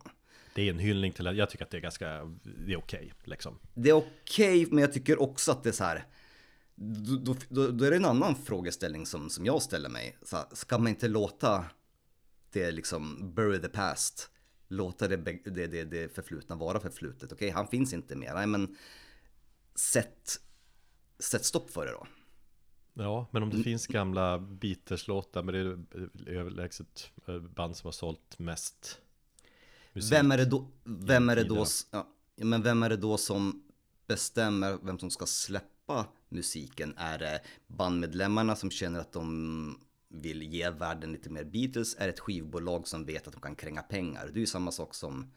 Det är en hyllning till, jag tycker att det är ganska, det är okej liksom Det är okej, men jag tycker också att det är så här. Då, då, då, är det en annan frågeställning som, som jag ställer mig. Så här, ska man inte låta det liksom bury the past? Låta det, det, det, det förflutna vara förflutet. Okej, han finns inte mer. Nej, men sätt, sätt stopp för det då. Ja, men om det finns gamla Beatles-låtar, men det är överlägset eh, band som har sålt mest musik. Vem är det då, vem är det då, ja, men vem är det då som bestämmer vem som ska släppa musiken? Är det bandmedlemmarna som känner att de vill ge världen lite mer Beatles? Är det ett skivbolag som vet att de kan kränga pengar? Det är ju samma sak som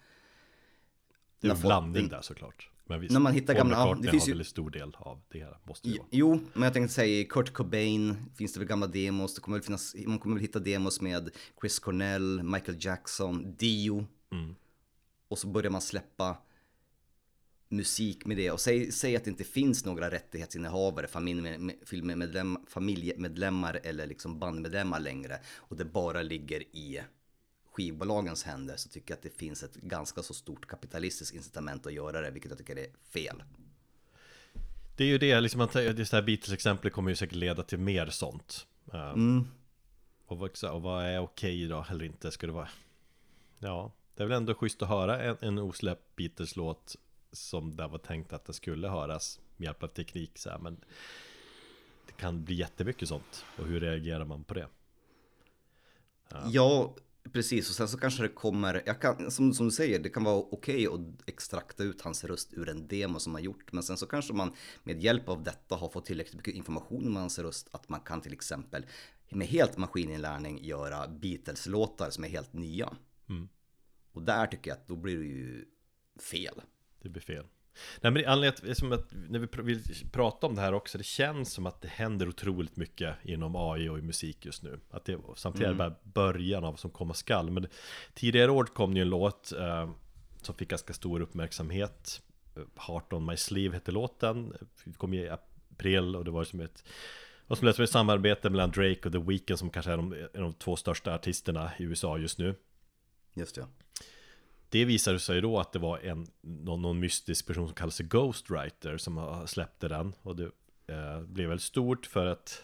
Det är en blandning där såklart. Men visst, När man hittar gamla- ja, det finns ju- väldigt stor del av det här, måste det vara. Jo, men jag tänkte säga Kurt Cobain finns det väl gamla demos. Det kommer väl finnas, man kommer väl hitta demos med Chris Cornell, Michael Jackson, Dio. Och så börjar man släppa musik med det. Och säg, säg att det inte finns några rättighetsinnehavare, familje- filmmedlem, familjemedlemmar eller liksom bandmedlemmar längre. Och det bara ligger i skivbolagens händer så tycker jag att det finns ett ganska så stort kapitalistiskt incitament att göra det, vilket jag tycker är fel. Det är ju det, liksom att det här Beatles-exemplet kommer ju säkert leda till mer sånt. Eh, Mm. och, vad, och vad är okej då, eller inte? Ska det vara... Ja, det är väl ändå schysst att höra en, en osläppt Beatles-låt som det var tänkt att det skulle höras med hjälp av teknik så här, men det kan bli jättemycket sånt. Och hur reagerar man på det? Ja, precis. Och sen så kanske det kommer, jag kan, som, som du säger, det kan vara okej att extrakta ut hans röst ur en demo som man gjort. Men sen så kanske man med hjälp av detta har fått tillräckligt mycket information om hans röst att man kan till exempel med helt maskininlärning göra Beatles-låtar som är helt nya. Och där tycker jag att då blir det ju fel. Det blir fel. Nej men anledningen som att när vi vill prata om det här också Det känns som att det händer otroligt mycket inom AI och i musik just nu Att det samtidigt är det bara början av vad som komma skall Men tidigare år kom det ju en låt eh, Som fick ganska stor uppmärksamhet Eh, Heart on my sleeve hette låten Det kom i april och det var som ett vad som lät som ett samarbete mellan Drake och The Weeknd som kanske är de, är de två största artisterna i USA just nu Just det det visade sig då att det var en, någon, någon mystisk person som kallar sig Ghostwriter som släppte den. Och det eh, blev väldigt stort för att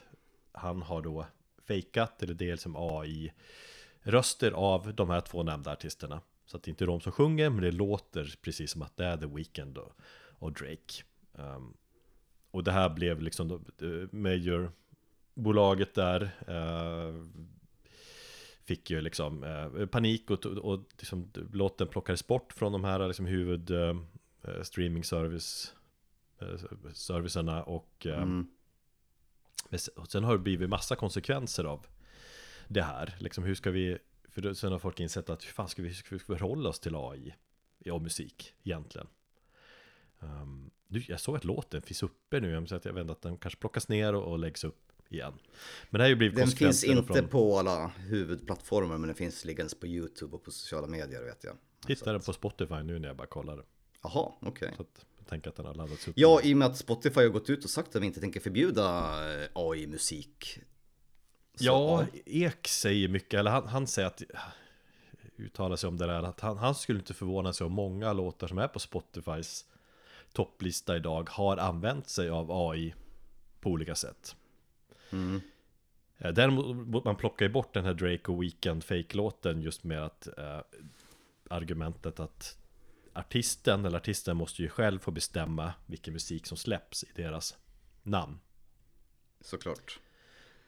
han har då fejkat, eller dels som AI röster av de här två nämnda artisterna. Så att det inte är de som sjunger men det låter precis som att det är The Weeknd och, och Drake. Um, och det här blev liksom då, eh, Major-bolaget där Uh, fick ju liksom eh, panik och, och liksom, låten plockades bort från de här liksom, huvud eh, streaming service eh, servicerna och, eh, Mm. och sen har det blivit massa konsekvenser av det här. Liksom hur ska vi, för sen har folk insett att hur fan ska vi, hur ska vi förhålla oss till AI och musik egentligen? Um, jag såg att låten finns uppe nu, att jag vet inte att den kanske plockas ner och, och läggs upp igen. Men det har ju blivit Den finns inte från... på alla huvudplattformar men den finns liggandes på YouTube och på sociala medier vet jag. Hittade den på Spotify nu när jag bara kollade. Jaha, okej. Att jag tänker att den har laddats upp. Ja, i och med att Spotify har gått ut och sagt att de inte tänker förbjuda eh, AI-musik. Ja, Ek säger mycket, eller han, han säger att uttalar sig om det där att han, han skulle inte förvåna sig om många låtar som är på Spotifys topplista idag har använt sig av AI på olika sätt. Mm. Däremot man plockar ju bort den här Drake och Weekend fake-låten just med att eh, argumentet att artisten eller artisten måste ju själv få bestämma vilken musik som släpps i deras namn. Såklart.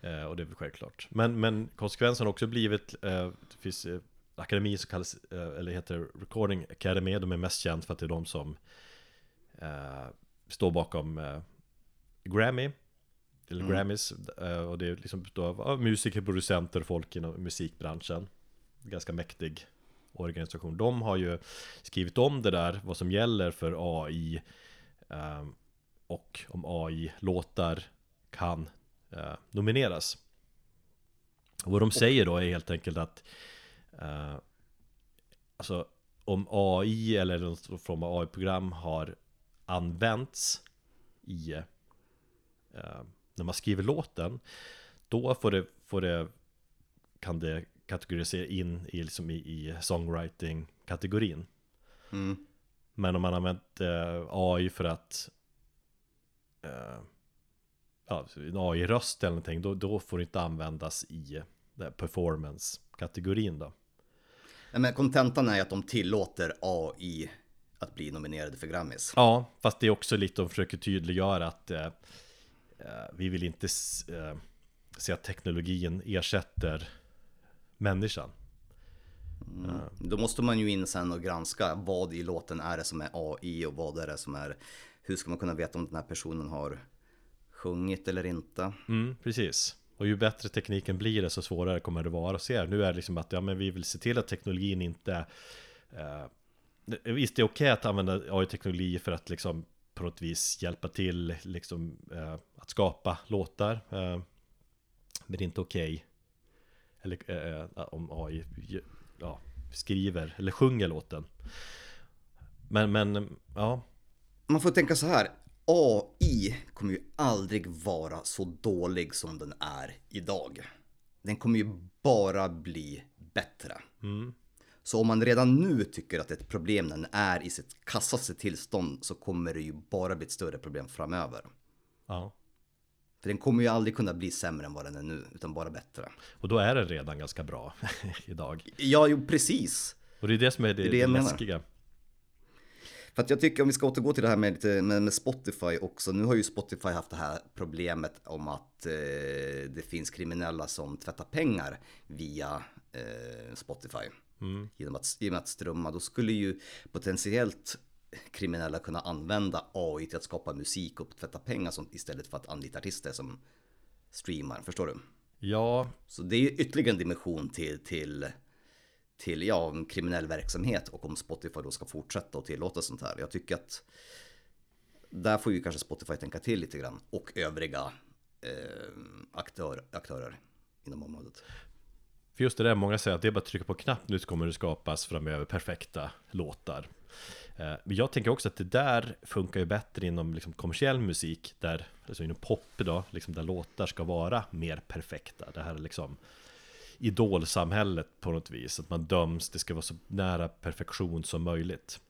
Eh, och det är väl självklart. Men, men konsekvensen har också blivit, eh, det finns eh, akademi som kallas, eh, eller heter Recording Academy, de är mest känd för att det är de som eh, står bakom Grammy, eller Mm. Grammys, eh, och det är liksom av musiker, producenter, folk inom musikbranschen. Ganska mäktig organisation. De har ju skrivit om det där, vad som gäller för AI eh, och om AI-låtar kan eh, nomineras. Och vad de säger då är helt enkelt att eh, Alltså om AI eller någon form av AI-program har använts i eh, När man skriver låten Då får det, får det Kan det kategorisera in i, liksom i, i songwriting-kategorin Mm. men om man använt eh, AI för att eh, ja, en AI-röst eller någonting, då, då får det inte användas i eh, performance-kategorin då. Nej, men kontentan är att de tillåter AI att bli nominerade för Grammys. Ja, fast det är också lite de försöker tydliggöra att eh, vi vill inte eh, se att teknologin ersätter människan. Då måste man ju in sen och granska vad i låten är det som är AI och vad är det som är... Hur ska man kunna veta om den här personen har sjungit eller inte? Mm, precis. Och ju bättre tekniken blir det så svårare kommer det vara att se. Nu är det liksom att ja, men vi vill se till att teknologin inte eh, Visst det är okej att använda AI-teknologi för att liksom på något vis hjälpa till liksom eh, att skapa låtar eh, Men det är inte okej Eller eh, om AI ja, skriver eller sjunger låten Men, men ja Man får tänka så här. AI kommer ju aldrig vara så dålig som den är idag. Den kommer ju bara bli bättre. Så om man redan nu tycker att ett problem den är i sitt kassaste tillstånd så kommer det ju bara bli ett större problem framöver. Ja För den kommer ju aldrig kunna bli sämre än vad den är nu, utan bara bättre. Och då är den redan ganska bra idag Ja, jo precis. Och det är det som är det, Det är det, det jag menar. läskiga För att jag tycker om vi ska återgå till det här med, lite- med, med Spotify också. Nu har ju Spotify haft det här problemet om att eh, det finns kriminella som tvättar pengar via eh, Spotify. Genom, att, genom att strömma. Då skulle ju potentiellt kriminella kunna använda AI till att skapa musik och tvätta pengar som, istället för att anlita artister som streamar. Förstår du? Ja, Så det är ju ytterligare en dimension till, till, till ja, kriminell verksamhet och om Spotify då ska fortsätta och tillåta sånt här. Jag tycker att där får ju kanske Spotify tänka till lite grann och övriga eh, aktör, aktörer inom området. För just det där, många säger att det är bara att trycka på knapp nu så kommer det skapas framöver perfekta låtar. Eh, men jag tänker också att det där funkar ju bättre inom liksom kommersiell musik, där, alltså inom pop då, liksom där låtar ska vara mer perfekta. Det här är liksom idolsamhället på något vis, att man döms, det ska vara så nära perfektion som möjligt.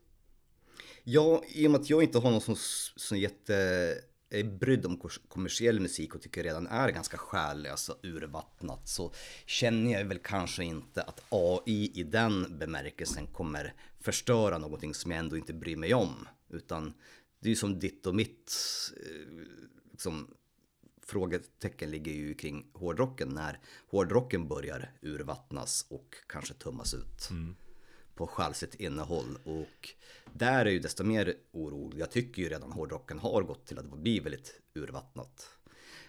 Ja, i och med att jag inte har någon som, sån jätte är brydd om kommersiell musik och tycker redan är ganska själlös och urvattnat så känner jag väl kanske inte att AI i den bemärkelsen kommer förstöra någonting som jag ändå inte bryr mig om. Utan det är ju som ditt och mitt eh, liksom, frågetecken ligger ju kring hårdrocken när hårdrocken börjar urvattnas och kanske tummas ut mm på själsligt innehåll och där är ju desto mer orolig. Jag tycker ju redan hårdrocken har gått till att bli väldigt urvattnat.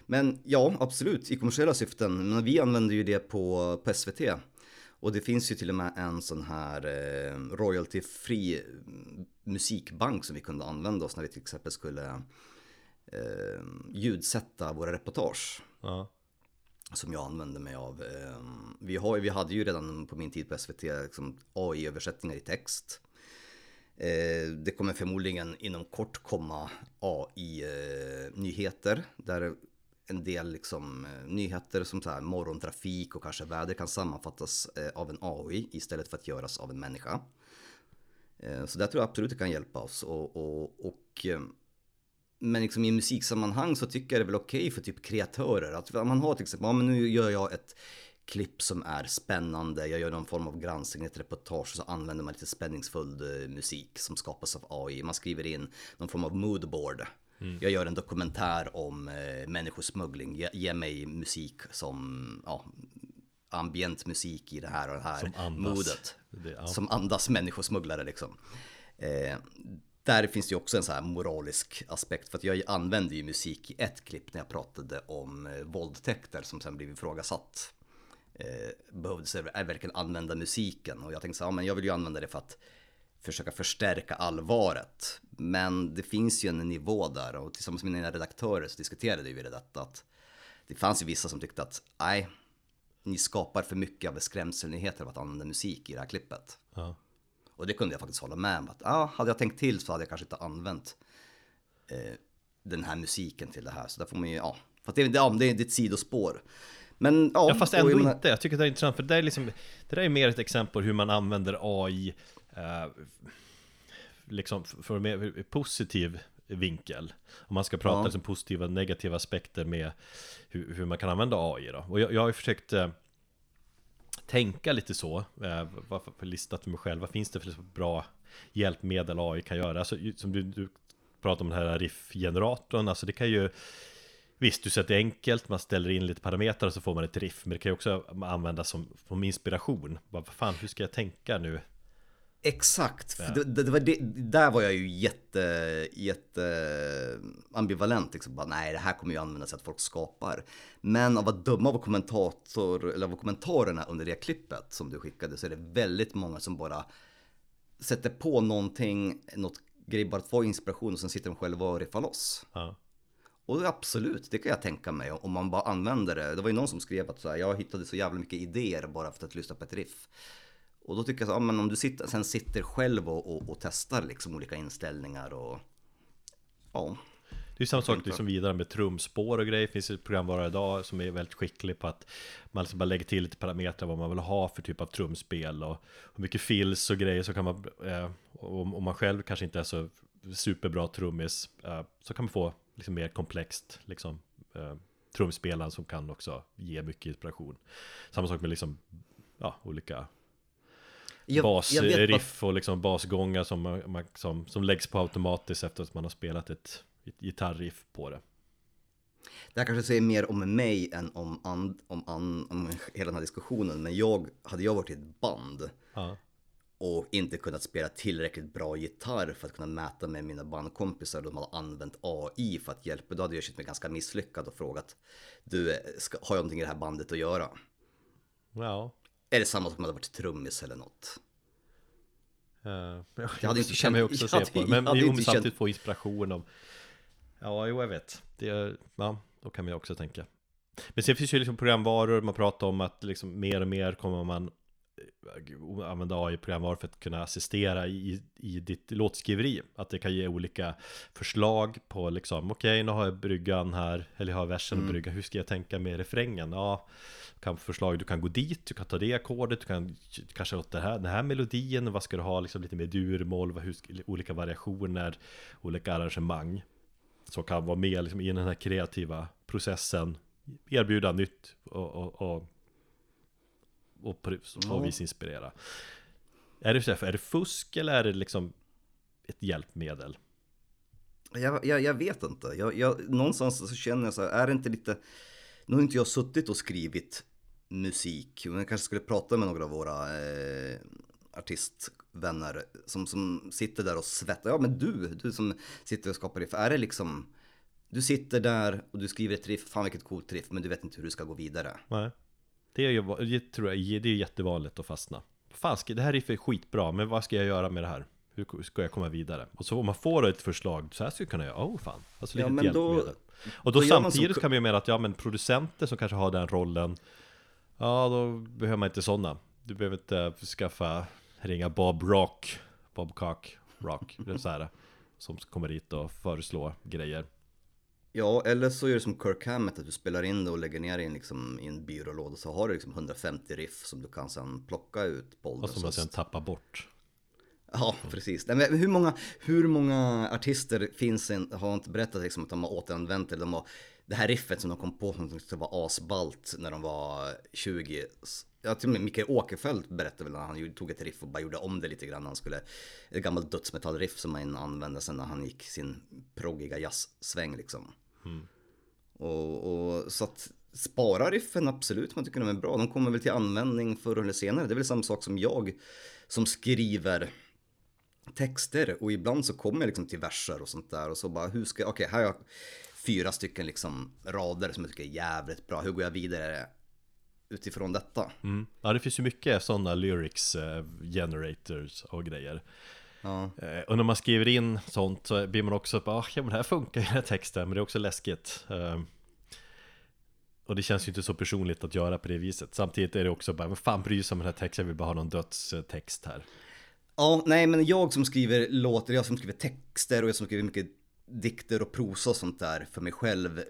Men ja, absolut, i kommersiella syften. Men vi använder ju det på, på SVT. Och det finns ju till och med en sån här eh, royalty-fri mm, musikbank som vi kunde använda oss när vi till exempel skulle eh, ljudsätta våra reportage Ja som jag använder mig av. Ehm, vi, har, vi hade ju redan på min tid på SVT liksom AI-översättningar i text. Eh, det kommer förmodligen inom kort komma AI-nyheter eh, där en del liksom, eh, nyheter som så här morgontrafik och kanske väder kan sammanfattas av en AI istället för att göras av en människa. Så där tror jag absolut det kan hjälpa oss. Och, och, och, ehm, men liksom i musiksammanhang så tycker jag det är väl okej för typ kreatörer. Att man har till exempel, ja men nu gör jag ett klipp som är spännande, jag gör någon form av granskning, ett reportage och så använder man lite spänningsfull eh, musik som skapas av AI. Man skriver in någon form av moodboard. Jag gör en dokumentär om eh, människosmuggling, ge, ge mig musik som, ja, ambient musik i det här och det här Som andas. moodet. Det- ja. Som andas människosmugglare liksom. Eh, där finns det ju också en så här moralisk aspekt för att jag använde ju musik i ett klipp när jag pratade om eh, våldtäkter som sen blev ifrågasatt. Eh, behövdes jag verkligen använda musiken och jag tänkte så här, ja, men jag vill ju använda det för att försöka förstärka allvaret. Men det finns ju en nivå där och tillsammans med mina redaktörer så diskuterade vi det detta att det fanns ju vissa som tyckte att nej, ni skapar för mycket av skrämselnyheter av att använda musik i det här klippet. Ja. Och det kunde jag faktiskt hålla med om. Att, ja, hade jag tänkt till så hade jag kanske inte använt eh, den här musiken till det här. Så där får man ju, ja. För att det, ja, det, är- ett sidospår. Men ja, Ja fast ändå jag menar- inte, jag tycker det är intressant för det där är liksom Det där är mer ett exempel hur man använder AI eh, Liksom för en mer positiv vinkel Om man ska prata Ja. liksom positiva och negativa aspekter med hur, hur man kan använda AI då Och jag, jag har ju försökt eh, Tänka lite så eh, varför listat för mig själv Vad finns det för bra hjälpmedel AI kan göra? Alltså, som du, du pratar om den här riff-generatorn Alltså det kan ju Visst, du sätter enkelt, man ställer in lite parametrar och så får man ett riff Men det kan ju också användas som, som inspiration Vad fan, hur ska jag tänka nu? Exakt, för det, det, var det, där var jag ju jätte, jätte ambivalent. Liksom. Bara, nej, det här kommer ju användas att folk skapar. Men av att döma av kommentator, eller av kommentarerna under det klippet som du skickade så är det väldigt många som bara sätter på någonting, något grej bara att få inspiration och sen sitter de själva och riffar loss. Ja, Och absolut, det kan jag tänka mig om man bara använder det. Det var ju någon som skrev att så här, jag hittade så jävla mycket idéer bara efter att lyssna på ett riff. Och då tycker jag så, ja, men om du sitter, sen sitter själv och, och, och testar liksom olika inställningar och ja. Det är samma sak liksom vidare med trumspår och grejer. Det finns ett programvara idag som är väldigt skicklig på att man liksom bara lägger till lite parametrar vad man vill ha för typ av trumspel och hur mycket fills och grejer så kan man, eh, om, om man själv kanske inte är så superbra trummis, eh, så kan man få liksom mer komplext liksom eh, trumspelaren som kan också ge mycket inspiration. Samma sak med liksom, ja, olika Jag, basriff och liksom basgångar som, man, som, som läggs på automatiskt efter att man har spelat ett, ett gitarriff på det. Det här kanske säger mer om mig än om, and, om, an, om hela den här diskussionen. Men jag, hade jag varit i ett band Ja, och inte kunnat spela tillräckligt bra gitarr för att kunna mäta med mina bandkompisar. De hade använt AI för att hjälpa. Då hade jag känt mig ganska misslyckad och frågat. Du, ska, har jag någonting i det här bandet att göra? ja. Är det samma som hade varit trummis eller något? Uh, Jag hade inte känt- också jag se på Men inte men känt- samtidigt få inspiration om Ja, jo jag vet. Det, är- ja, då kan man också tänka. Men sen finns ju liksom programvaror, man pratar om att liksom mer och mer kommer man eh, använda AI-programvaror för att kunna assistera i, i ditt låtskriveri. Att det kan ge olika förslag på liksom, okej nu har jag bryggan här, eller jag har versen och bryggan, hur ska jag tänka med refrängen? Ja, du kan få förslag, du kan gå dit, du kan ta det ackordet, du kan kanske åt det här, den här melodin, vad ska du ha, liksom lite mer durmål, vad, hur, ska- olika variationer, olika arrangemang som kan vara med liksom, i den här kreativa processen erbjuda nytt och, och, och, och på så vis inspirera är det, är det fusk eller är det liksom ett hjälpmedel? Jag, jag, jag vet inte. Jag, jag, någonstans så känner jag så här, är det inte lite... Nu har inte jag suttit och skrivit musik, men jag kanske skulle prata med några av våra eh, artistvänner som, som sitter där och svettar. Ja, men du, du som sitter och skapar riff, är det liksom... Du sitter där och du skriver ett riff, fan vilket coolt riff, men du vet inte hur du ska gå vidare. Nej Det är ju, det tror jag, det är jättevanligt att fastna Fan, det här riffet är skitbra, men vad ska jag göra med det här? Hur ska jag komma vidare? Och så om man får ett förslag, så här skulle jag kunna göra, oh fan Alltså Ja, men då- Och då, då man som- samtidigt kan vi ju mena att, ja men producenter som kanske har den rollen Ja, då behöver man inte sådana Du behöver inte skaffa, ringa Bob Rock Bob Cock Rock, det är så här Som kommer dit och föreslår grejer Ja, eller så gör du som Kirk Hammett, att du spelar in det och lägger ner det i liksom, i en byrålåda. Så har du liksom 150 riff som du kan sen plocka ut på Och som man sen tappar bort Ja, precis. Men hur, många, hur många artister finns en, har inte berättat liksom, att de har återanvänt det? De har, det här riffet som de kom på som skulle vara asballt när de var 20. Ja, till och med Mikael Åkerfeldt berättade väl när han tog ett riff och bara gjorde om det lite grann. Han skulle, ett gammalt dödsmetallriff som han använde sen när han gick sin proggiga jazzsväng liksom. Och, och så att spara riffen absolut, man tycker de är bra. De kommer väl till användning förr eller senare. Det är väl samma sak som jag som skriver texter och ibland så kommer jag liksom till verser och sånt där och så bara hur ska jag, okej här har jag fyra stycken liksom rader som jag tycker är jävligt bra, hur går jag vidare utifrån detta? Mm. Ja det finns ju mycket sådana lyrics eh, generators och grejer. Ja, eh, Och när man skriver in sånt så blir man också bara, ah, ja men det här funkar ju den här texten men det är också läskigt. Eh, Och det känns ju inte så personligt att göra på det viset. Samtidigt är det också bara, men fan bryr sig om den här texten, jag vill bara ha någon dödstext här ja nej men jag som skriver låtar, jag som skriver texter och jag som skriver mycket dikter och prosa och sånt där för mig själv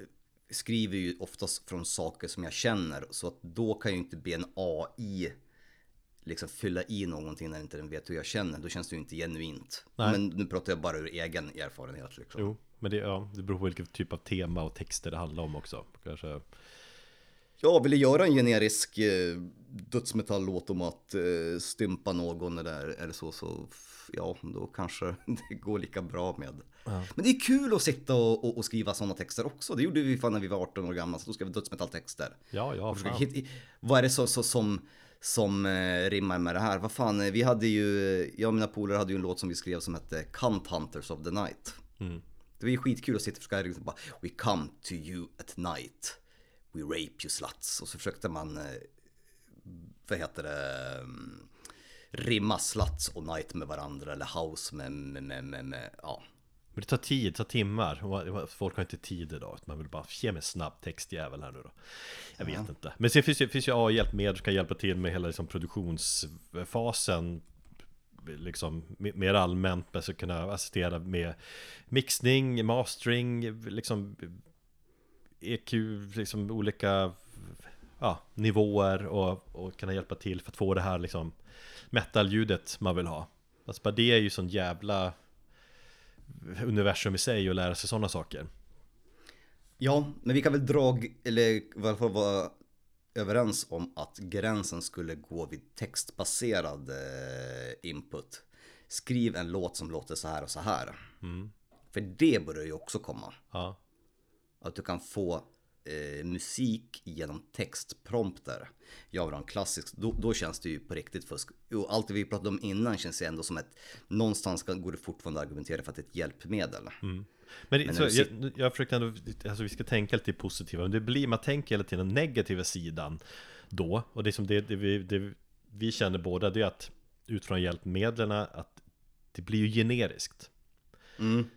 skriver ju oftast från saker som jag känner så att då kan ju inte be en AI liksom fylla i någonting när inte den vet hur jag känner. Då känns det ju inte genuint. Nej. Men nu pratar jag bara ur egen erfarenhet liksom. Jo, men det, ja, det beror på vilken typ av tema och texter det handlar om också Kanske Jag ville göra en generisk eh, dödsmetalllåt om att eh, stympa någon eller, eller så, så ja, då kanske det går lika bra med. Men det är kul att sitta och, och, och skriva sådana texter också. Det gjorde vi fan när vi var 18 år gamla, så då skrev vi dödsmetalltexter. Ja, ja, försöka hit- vad är det så, så, som, som eh, rimmar med det här? Vad fan, eh, vi hade ju, jag och mina polare hade ju en låt som vi skrev som hette Cunt Hunters of the Night. Mm. Det var ju skitkul att sitta och försöka liksom bara We come to you at night We rape you sluts. Och så försökte man eh, Vad heter det mm, Rimma sluts och night med varandra Eller house med, med, med, med, med ja. Men det tar tid, det tar timmar. Folk har inte tid idag. Man vill bara ge mig snabb textjävel här nu då. Jag vet inte. Men sen finns det finns ju AI-hjälpmedel som kan hjälpa till med hela liksom produktionsfasen. Liksom me- mer allmänt, alltså kunna assistera med mixning, mastering, liksom EQ, liksom olika ja, nivåer och, och kunna hjälpa till för att få det här liksom metal-ljudet man vill ha. Alltså bara det är ju sån jävla universum i sig och lära sig sådana saker. Ja, men vi kan väl dra Eller fall vara överens om att gränsen skulle gå vid textbaserad eh, input. Skriv en låt som låter så här och så här. För det börjar ju också komma. Ja, Att du kan få eh, musik genom textprompter. Jag vill ha en klassisk, då, då känns det ju på riktigt fusk. Och allt det vi pratade om innan känns ju ändå som ett, någonstans går det fortfarande att argumentera för att det är ett hjälpmedel. men, det, Men så, du jag, jag försökte ändå, alltså vi ska tänka lite positiva, men det blir, man tänker hela tiden den negativa sidan då, och det som det, det, vi, det vi känner båda, det är att utifrån hjälpmedlen att det blir ju generiskt.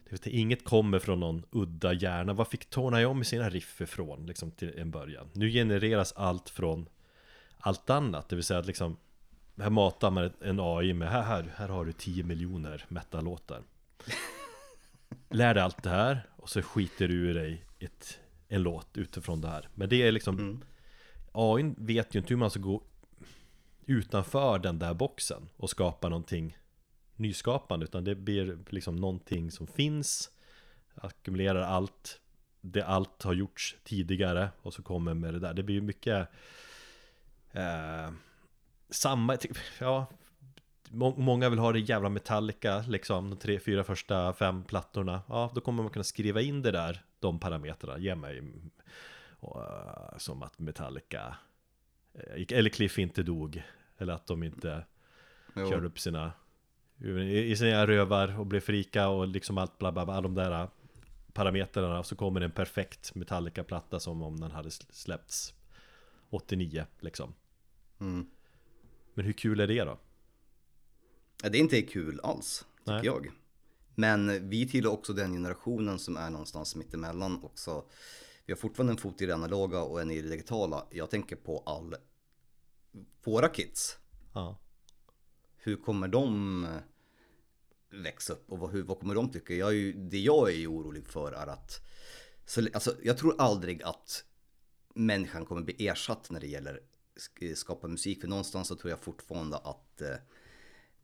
Det vet, jag, inget kommer från någon udda hjärna. Vad fick Tony Iommi sina riff ifrån liksom, till en början? Nu genereras allt från allt annat. Det vill säga att liksom här matar man en AI med här, här, här har du 10 miljoner metal-låtar. Lär dig allt det här och så skiter du ur dig ett, en låt utifrån det här. Men det är liksom AI vet ju inte hur man ska gå utanför den där boxen och skapa någonting nyskapande utan det blir liksom någonting som finns ackumulerar allt det allt har gjorts tidigare och så kommer med det där. Det blir ju mycket eh, samma, typ, ja må- Många vill ha det jävla Metallica liksom, de tre, fyra första, fem plattorna. Ja, då kommer man kunna skriva in det där, de parametrarna, ge mig och, eh, Som att Metallica eh, Eller Cliff inte dog Eller att de inte Jo. körde upp sina i sina rövar och blev frika och liksom allt bla bla bla, de där parametrarna så kommer en perfekt Metallica-platta som om den hade släppts 89 liksom Mm. Men hur kul är det då? Ja, det är inte kul alls, tycker Nej. jag. Men vi tillhör också den generationen som är någonstans mittemellan också. Vi har fortfarande en fot i det analoga och en i det digitala. Jag tänker på all våra kids. Ja, hur kommer de eh, växa upp och vad, hur, vad kommer de tycka? Jag är ju, det jag är orolig för är att så, alltså, jag tror aldrig att människan kommer bli ersatt när det gäller eh, skapa musik. För någonstans så tror jag fortfarande att eh,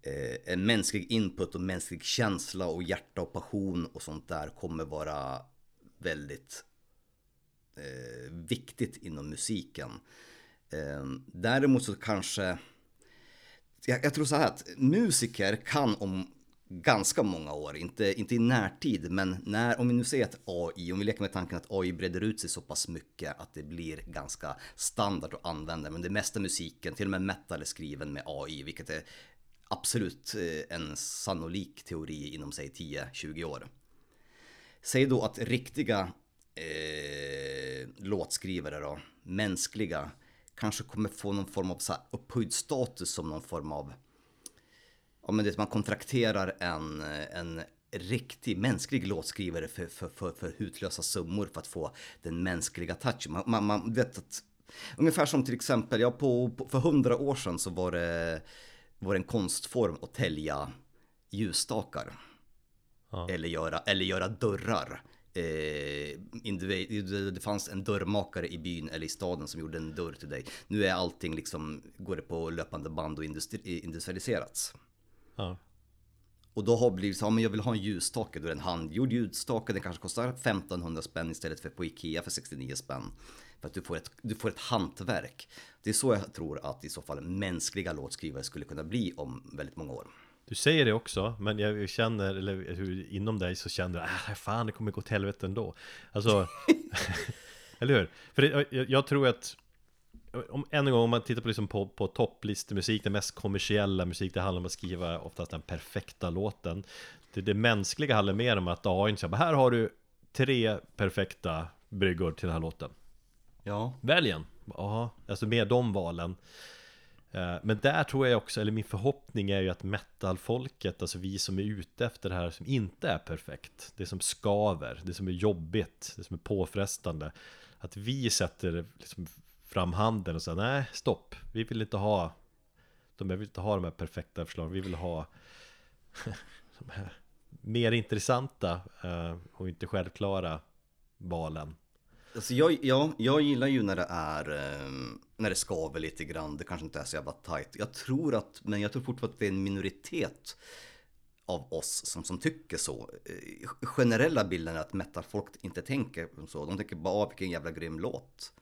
eh, en mänsklig input och mänsklig känsla och hjärta och passion och sånt där kommer vara väldigt eh, viktigt inom musiken. Eh, däremot så kanske jag, jag tror så här att musiker kan om ganska många år, inte, inte i närtid, men när, om vi nu säger att AI, om vi leker med tanken att AI breder ut sig så pass mycket att det blir ganska standard att använda, men det mesta musiken, till och med metal är skriven med AI, vilket är absolut eh, en sannolik teori inom sig 10-20 år. Säg då att riktiga eh, låtskrivare då, mänskliga, kanske kommer få någon form av så här upphöjd status som någon form av, ja men det man kontrakterar en, en riktig mänsklig låtskrivare för, för, för, för hutlösa summor för att få den mänskliga touchen. Man, man, man vet att, ungefär som till exempel, ja på, på, för hundra år sedan så var det, var det en konstform att tälja ljusstakar. Ja. Eller, göra, eller göra dörrar. Eh, det, fanns en dörrmakare i byn eller i staden som gjorde en dörr till dig. Nu är allting liksom, går det på löpande band och industri, industrialiserats. ja, Och då har det blivit så, ja, men jag vill ha en ljusstake, då är det en handgjord ljusstake, den kanske kostar 1500 spänn istället för på Ikea för 69 spänn. För att du får, ett, du får ett hantverk. Det är så jag tror att i så fall mänskliga låtskrivare skulle kunna bli om väldigt många år. Du säger det också, men jag känner, eller hur inom dig så känner du, äh, fan det kommer gå till helvete ändå. Alltså, eller hur? För det, jag, jag tror att, om, än en gång om man tittar på, liksom på, på topplistemusik, den mest kommersiella musik, det handlar om att skriva oftast den perfekta låten. Det, det mänskliga handlar mer om att AI säger, här har du tre perfekta bryggor till den här låten. Ja, Välj en! Ja, alltså med de valen Eh, men där tror jag också, eller min förhoppning är ju att metalfolket, alltså vi som är ute efter det här som inte är perfekt Det som skaver, det som är jobbigt, det som är påfrestande Att vi sätter liksom fram handen och säger nej, stopp. Vi vill inte ha de, vill inte ha de här perfekta förslagen, vi vill ha de här mer intressanta eh, och inte självklara valen. Alltså jag, ja, jag gillar ju när det är eh, när det skaver lite grann. Det kanske inte är så jävla tight. Jag tror att, men jag tror fortfarande att det är en minoritet av oss som, som tycker så. Eh, Generella bilden är att metalfolk inte tänker så. De tänker bara, "Ah, vilken jävla grym låt.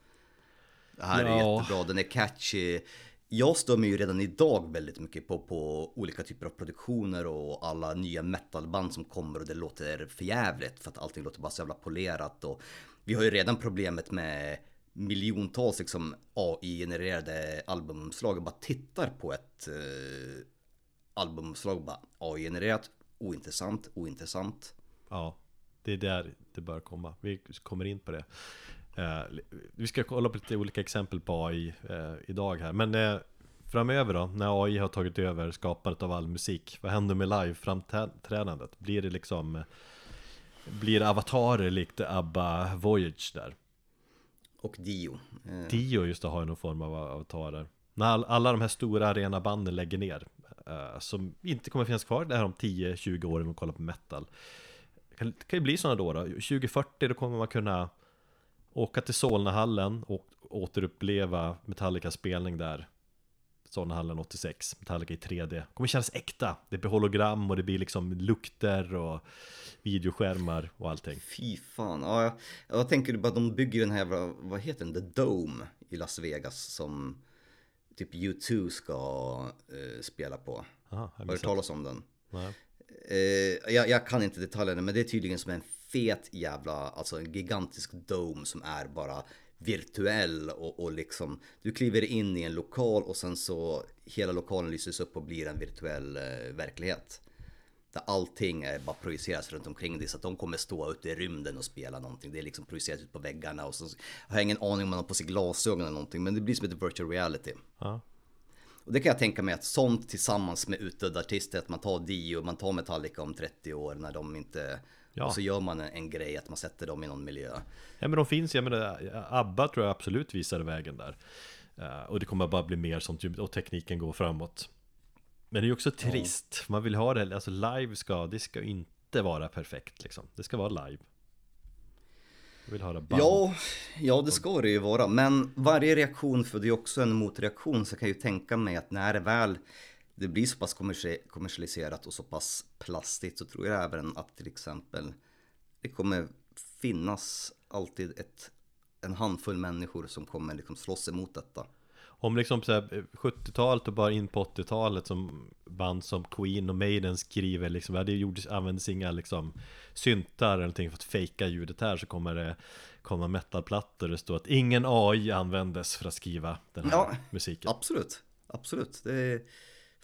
Det här är Ja. jättebra, den är catchy. Jag stör mig ju redan idag väldigt mycket på, på olika typer av produktioner och alla nya metalband som kommer och det låter förjävligt för att allting låter bara så jävla polerat och vi har ju redan problemet med miljontals liksom AI-genererade albumomslag och bara tittar på ett eh, albumomslag och bara AI-genererat, ointressant, ointressant. Ja, det är där det bör komma. Vi kommer in på det. Eh, vi ska kolla på lite olika exempel på AI eh, idag här. Men eh, framöver då, när AI har tagit över skapandet av all musik? Vad händer med live-framträdandet? Blir det liksom eh, blir det avatarer likt ABBA Voyage där? Och Dio. Eh, Dio just det har ju någon form av avatarer När all, alla de här stora arena banden lägger ner eh, Som inte kommer finnas kvar det här om 10-20 år om man kollar på metal kan, Det kan ju bli sådana då, då 2040 då kommer man kunna Åka till Solnahallen och återuppleva Metallicas spelning där Solnahallen 86, Metallica i 3D Det kommer kännas äkta Det blir hologram och det blir liksom lukter och Videoskärmar och allting Fy fan. Ja, jag, jag tänker bara att de bygger den här, jävla- vad heter den, The Dome i Las Vegas som typ U2 ska eh, spela på. Aha, Har du hört talas om den? Eh, jag, jag kan inte detaljerna men det är tydligen som en fet jävla, alltså en gigantisk dome som är bara virtuell och, och liksom du kliver in i en lokal och sen så hela lokalen lyses upp och blir en virtuell eh, verklighet. Där allting är bara projiceras runt omkring dig så att de kommer stå ute i rymden och spela någonting. Det är liksom projicerat ut på väggarna och så har jag ingen aning om man har på sig glasögon eller någonting men det blir som ett virtual reality. Ja. Och det kan jag tänka mig att sånt tillsammans med utdödda artister, att man tar Dio, man tar Metallica om 30 år när de inte... Ja. Och så gör man en, en grej att man sätter dem i någon miljö. Ja men de finns, jag menar ABBA tror jag absolut visar vägen där Eh, Och det kommer bara bli mer sånt och tekniken går framåt Men det är ju också trist, man vill ha det, alltså live ska, det ska inte vara perfekt liksom Det ska vara live Jag vill höra band Ja, ja det ska det ju vara. Men varje reaktion föder ju också en motreaktion. Så jag kan ju tänka mig att när det väl det blir så pass kommersi- kommersialiserat och så pass plastigt så tror jag även att till exempel det kommer finnas alltid ett, en handfull människor som kommer liksom slåss emot detta. Om liksom så här, eh, 70-talet och bara in på 80-talet som band som Queen och Maiden skriver liksom, det gjordes, användes inga liksom syntar eller någonting för att fejka ljudet här så kommer det komma metalplattor det står att ingen AI användes för att skriva den här Ja, musiken. Absolut, absolut. Det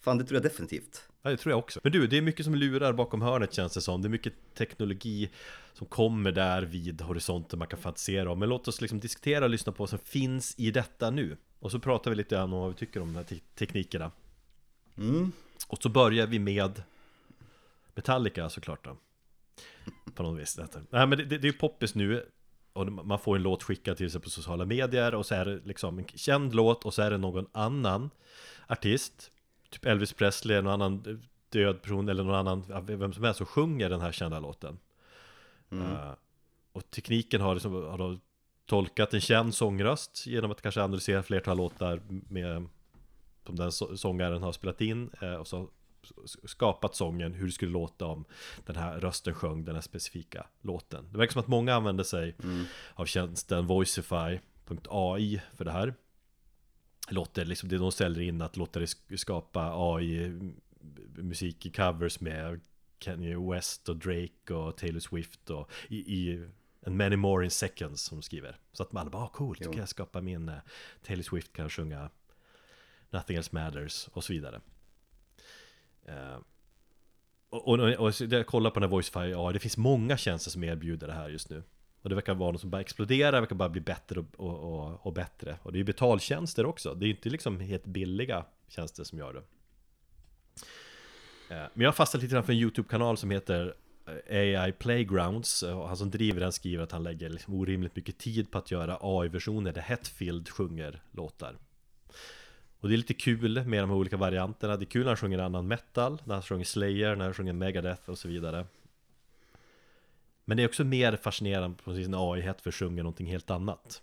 fan det tror jag definitivt. Ja, det tror jag också. Men du, det är mycket som lurar bakom hörnet känns det som. Det är mycket teknologi som kommer där vid horisonten man kan fantisera om. Men låt oss liksom diskutera och lyssna på vad som finns i detta nu. Och så pratar vi lite grann om vad vi tycker om de här te- teknikerna. Mm. Och så börjar vi med Metallica såklart då. På något vis. Nej men det, det, det är ju poppis nu. Och man får en låt skickad till sig på sociala medier och så är det liksom en känd låt och så är det någon annan artist Typ Elvis Presley, eller någon annan död person eller någon annan, vem som helst som sjunger den här kända låten Eh, Och tekniken har, liksom, har då tolkat en känd sångröst genom att kanske analysera flertal låtar med som den så- sångaren har spelat in eh, och så skapat sången hur det skulle låta om den här rösten sjöng den här specifika låten. Det verkar som att många använder sig av tjänsten Voicify.ai för det här. Låter liksom, det de ställer in att låta det sk- skapa AI musik i covers med Kanye West och Drake och Taylor Swift och i, i en many more in seconds som de skriver. Så att man alla bara, ah, coolt, då kan jag skapa min eh, Taylor Swift kan sjunga Nothing else matters och så vidare. Eh, och, och, och så jag kollar på den här Voicify, ja det finns många tjänster som erbjuder det här just nu. Och det verkar vara något som bara exploderar, det verkar bara bli bättre och, och, och, och bättre. Och det är ju betaltjänster också, det är ju inte liksom helt billiga tjänster som gör det. Eh, men jag har fastnat lite grann för en YouTube-kanal som heter eh, AI Playgrounds och han som driver den skriver att han lägger liksom orimligt mycket tid på att göra AI-versioner där Hetfield sjunger låtar. Och det är lite kul med de här olika varianterna. Det är kul när han sjunger annan metal, när han sjunger Slayer, när han sjunger Megadeth och så vidare. Men det är också mer fascinerande på sin AI Hetfield sjunger någonting helt annat.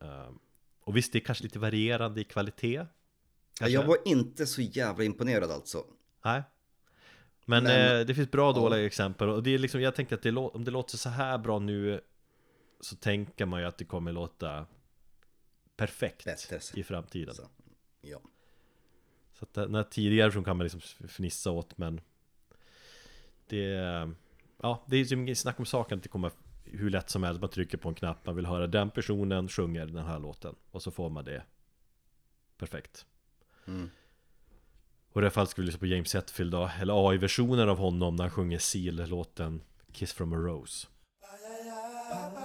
Ehm, Och visst, det är kanske lite varierande i kvalitet. Ja, Kanske? jag var inte så jävla imponerad alltså. Nej Men, Men- eh, det finns bra och ja. dåliga exempel och det är liksom, jag tänker att det om det låter så här bra nu Så tänker man ju att det kommer låta Perfekt Bättre. i framtiden Så, ja. Så att den här tidigare version kan man liksom fnissa åt men Det Ja, det är ju inget snack om saken att det kommer hur lätt som helst, man trycker på en knapp, man vill höra den personen sjunger den här låten. Och så får man det Perfekt. Mm. Och i det här fallet ska vi lyssna på James Hetfield då, eller AI-versionen av honom när han sjunger Seal-låten Kiss from a Rose. Ba-ya-ya,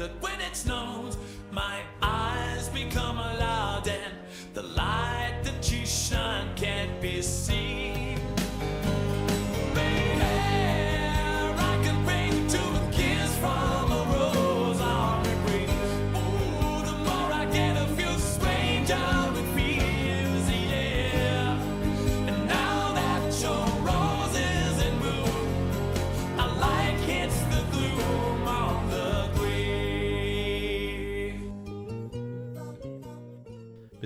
that when it snows,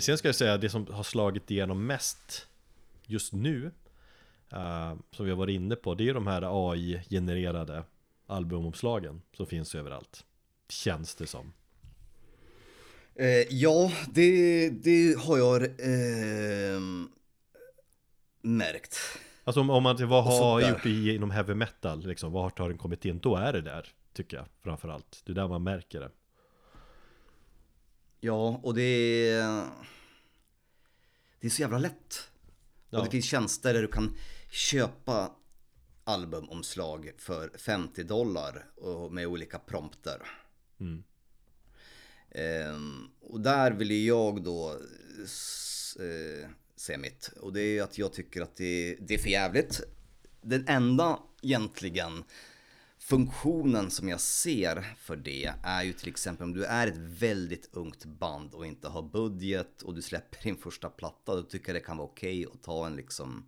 sen ska jag säga det som har slagit igenom mest just nu eh, Som vi har varit inne på Det är de här AI-genererade albumomslagen som finns överallt Känns det som. Eh, ja, det, det har jag eh, märkt. Alltså om, om man, vad har gjort i, inom heavy metal liksom, Vart har den kommit in? Då är det där, tycker jag framförallt. Det är där man märker det. Ja, och det är... Det är så jävla lätt. Ja. Och det finns tjänster där du kan köpa albumomslag för 50 dollar och med olika prompter. Ehm, och där vill ju jag då eh, säga mitt. Och det är att jag tycker att det, det är för jävligt. Den enda egentligen funktionen som jag ser för det är ju till exempel om du är ett väldigt ungt band och inte har budget och du släpper din första platta. Då tycker jag det kan vara okej att ta en liksom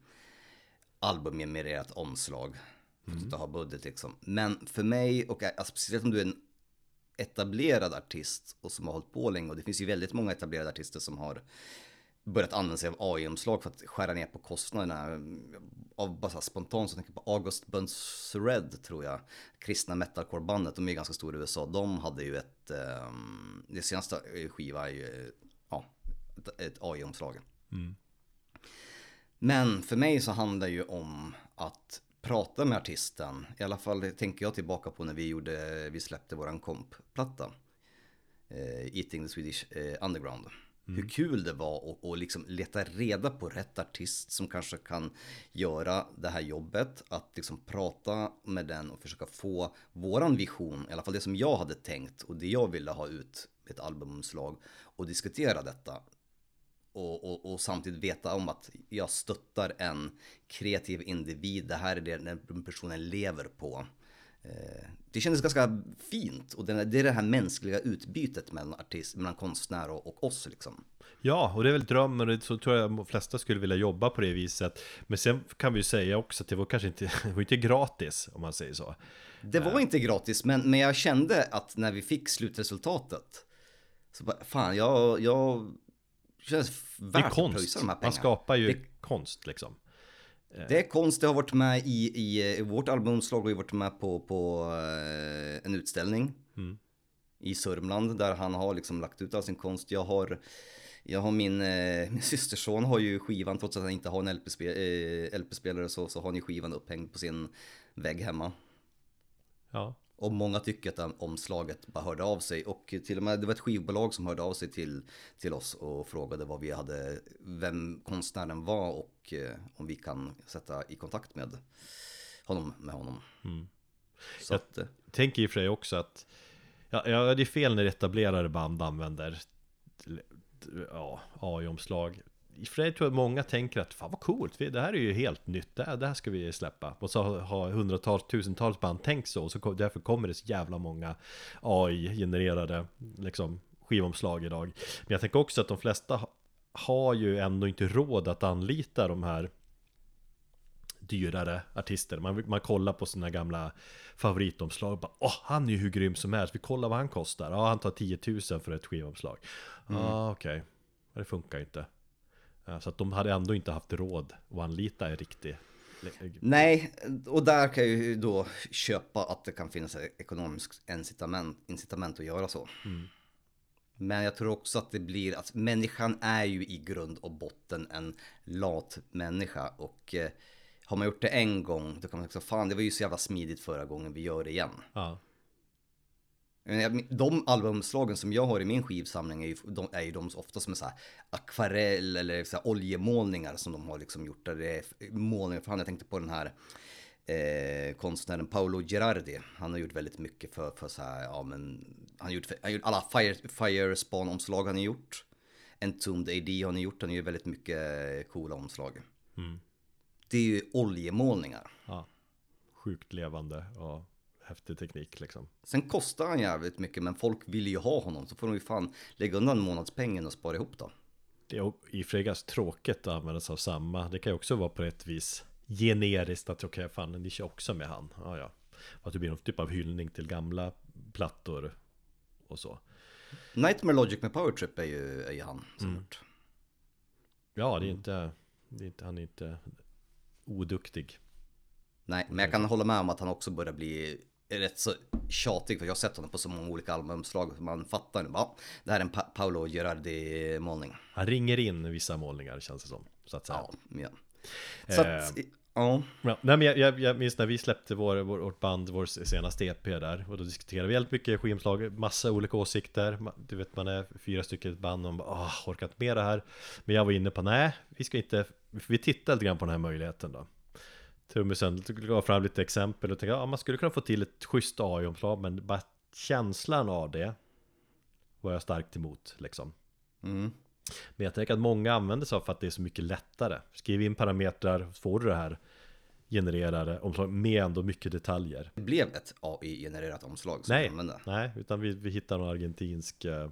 albumgenererat omslag. För att du inte har budget liksom. Men för mig, och alltså, speciellt om du är en etablerad artist och som har hållit på länge och det finns ju väldigt många etablerade artister som har börjat använda sig av AI-omslag för att skära ner på kostnaderna. Av bara så spontant så tänker jag på August Burns Red tror jag, kristna metalcore-bandet, de är ganska stora i USA. De hade ju ett, um, det senaste skiva är ju, ja, ett, ett AI-omslag. Men för mig så handlar det ju om att prata med artisten. I alla fall tänker jag tillbaka på när vi gjorde, vi släppte våran kompplatta. Eh, Eating the Swedish eh, Underground. Hur kul det var att och liksom leta reda på rätt artist som kanske kan göra det här jobbet. Att liksom prata med den och försöka få våran vision, i alla fall det som jag hade tänkt och det jag ville ha ut ett albumomslag och diskutera detta och, och, och samtidigt veta om att jag stöttar en kreativ individ. Det här är det den personen lever på. Eh, Det kändes ganska fint och det det är det här mänskliga utbytet mellan, artist, mellan konstnär och, och oss liksom. Ja, och det är väl drömmen och så tror jag de flesta skulle vilja jobba på det viset Men sen kan vi ju säga också att det var kanske inte, det var inte gratis om man säger så Det var inte gratis men, men jag kände att när vi fick slutresultatet så bara, fan jag, jag känns värt Det är att konst, pröjsa de här man pengarna. skapar ju Det- konst liksom Det är konst, det har varit med i, i, i vårt albumomslag och varit med på, på eh, en utställning i Sörmland där han har liksom lagt ut all sin konst. Jag har, jag har min, eh, min systerson har ju skivan. Trots att han inte har en LP-spelare eh, LP-spelare så, så har han ju skivan upphängd på sin vägg hemma. Ja, Och många tycker att omslaget bara hörde av sig. Och till och med det var ett skivbolag som hörde av sig till, till oss och frågade vad vi hade, vem konstnären var och eh, om vi kan sätta i kontakt med honom, med honom. Så Jag- att, eh, tänker i och för sig också att Ja, ja det är fel när etablerade band använder Ja, AI-omslag för sig tror jag många tänker att Fan vad coolt, det här är ju helt nytt Det här, det här ska vi släppa Och så har hundratals, tusentals band tänkt så Och så därför kommer det så jävla många AI-genererade liksom, skivomslag idag Men jag tänker också att de flesta ha- har ju ändå inte råd att anlita de här dyrare artister. Man, man kollar på sina gamla favoritomslag och bara Åh, han är ju hur grym som helst. Vi kollar vad han kostar. Ja, han tar 10 000 för ett skivomslag. Ja, ah, okej. Det funkar inte. Ja, Så att de hade ändå inte haft råd att anlita en riktig nej, och där kan jag ju då köpa att det kan finnas ett ekonomiskt incitament, incitament att göra så. Men jag tror också att det blir att människan är ju i grund och botten en lat människa och eh, har man gjort det en gång då kan man säga fan det var ju så jävla smidigt förra gången vi gör det igen. Ja, De albumslagen som jag har i min skivsamling är ju de, är ju de ofta som är så här akvarell eller så här oljemålningar som de har liksom gjort. Där det är målningar, för jag tänkte på den här eh, konstnären Paolo Gerardi. Han har gjort väldigt mycket för, för så här, ja men, han har gjort, han har gjort alla Fire, Firespawn-omslag han har gjort. Entombed AD har han gjort, han gör väldigt mycket eh, coola omslag. Det är ju oljemålningar. Ja. Sjukt levande och häftig teknik liksom. Sen kostar han jävligt mycket men folk vill ju ha honom så får de ju fan lägga undan månadspengen och spara ihop då. Det är i och för sig ganska tråkigt att använda sig av samma. Det kan ju också vara på ett vis generiskt att okej, fan ni kör också med han. Ja, ja. Att det blir någon typ av hyllning till gamla plattor och så. Nightmare Logic med Power Trip är ju, är ju han som gjort. Ja, det är inte, det är inte han är inte oduktig. Nej, men jag kan hålla med om att han också börjar bli rätt så tjatig för jag har sett honom på så många olika albumslag så man fattar nu. Ja, det här är en pa- Paolo Gerardi målning. Han ringer in vissa målningar känns det som. Så att säga. Ja, ja. Så att, ja. Ja, nej, men jag, jag, jag minns när vi släppte vår, vår, vårt band, vår senaste EP där Och då diskuterade vi väldigt mycket skivomslag, massa olika åsikter Du vet man är fyra stycken i ett band och man bara åh, orkar inte med det här Men jag var inne på nej, vi ska inte Vi tittar lite grann på den här möjligheten då Trummisen gav fram lite exempel och tänkte ja man skulle kunna få till ett schysst AI-omslag Men bara känslan av det Var jag starkt emot liksom Mm. men jag tänker att många använder sig av för att det är så mycket lättare. Skriv in parametrar, så får du det här genererade omslag med ändå mycket detaljer. Det blev ett AI-genererat omslag som Nej, använde. nej, utan vi, vi hittade någon argentinsk eh,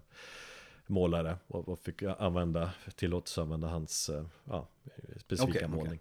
målare och, och fick använda, tillåtelse att använda hans eh, ja, specifika okej. målning. I,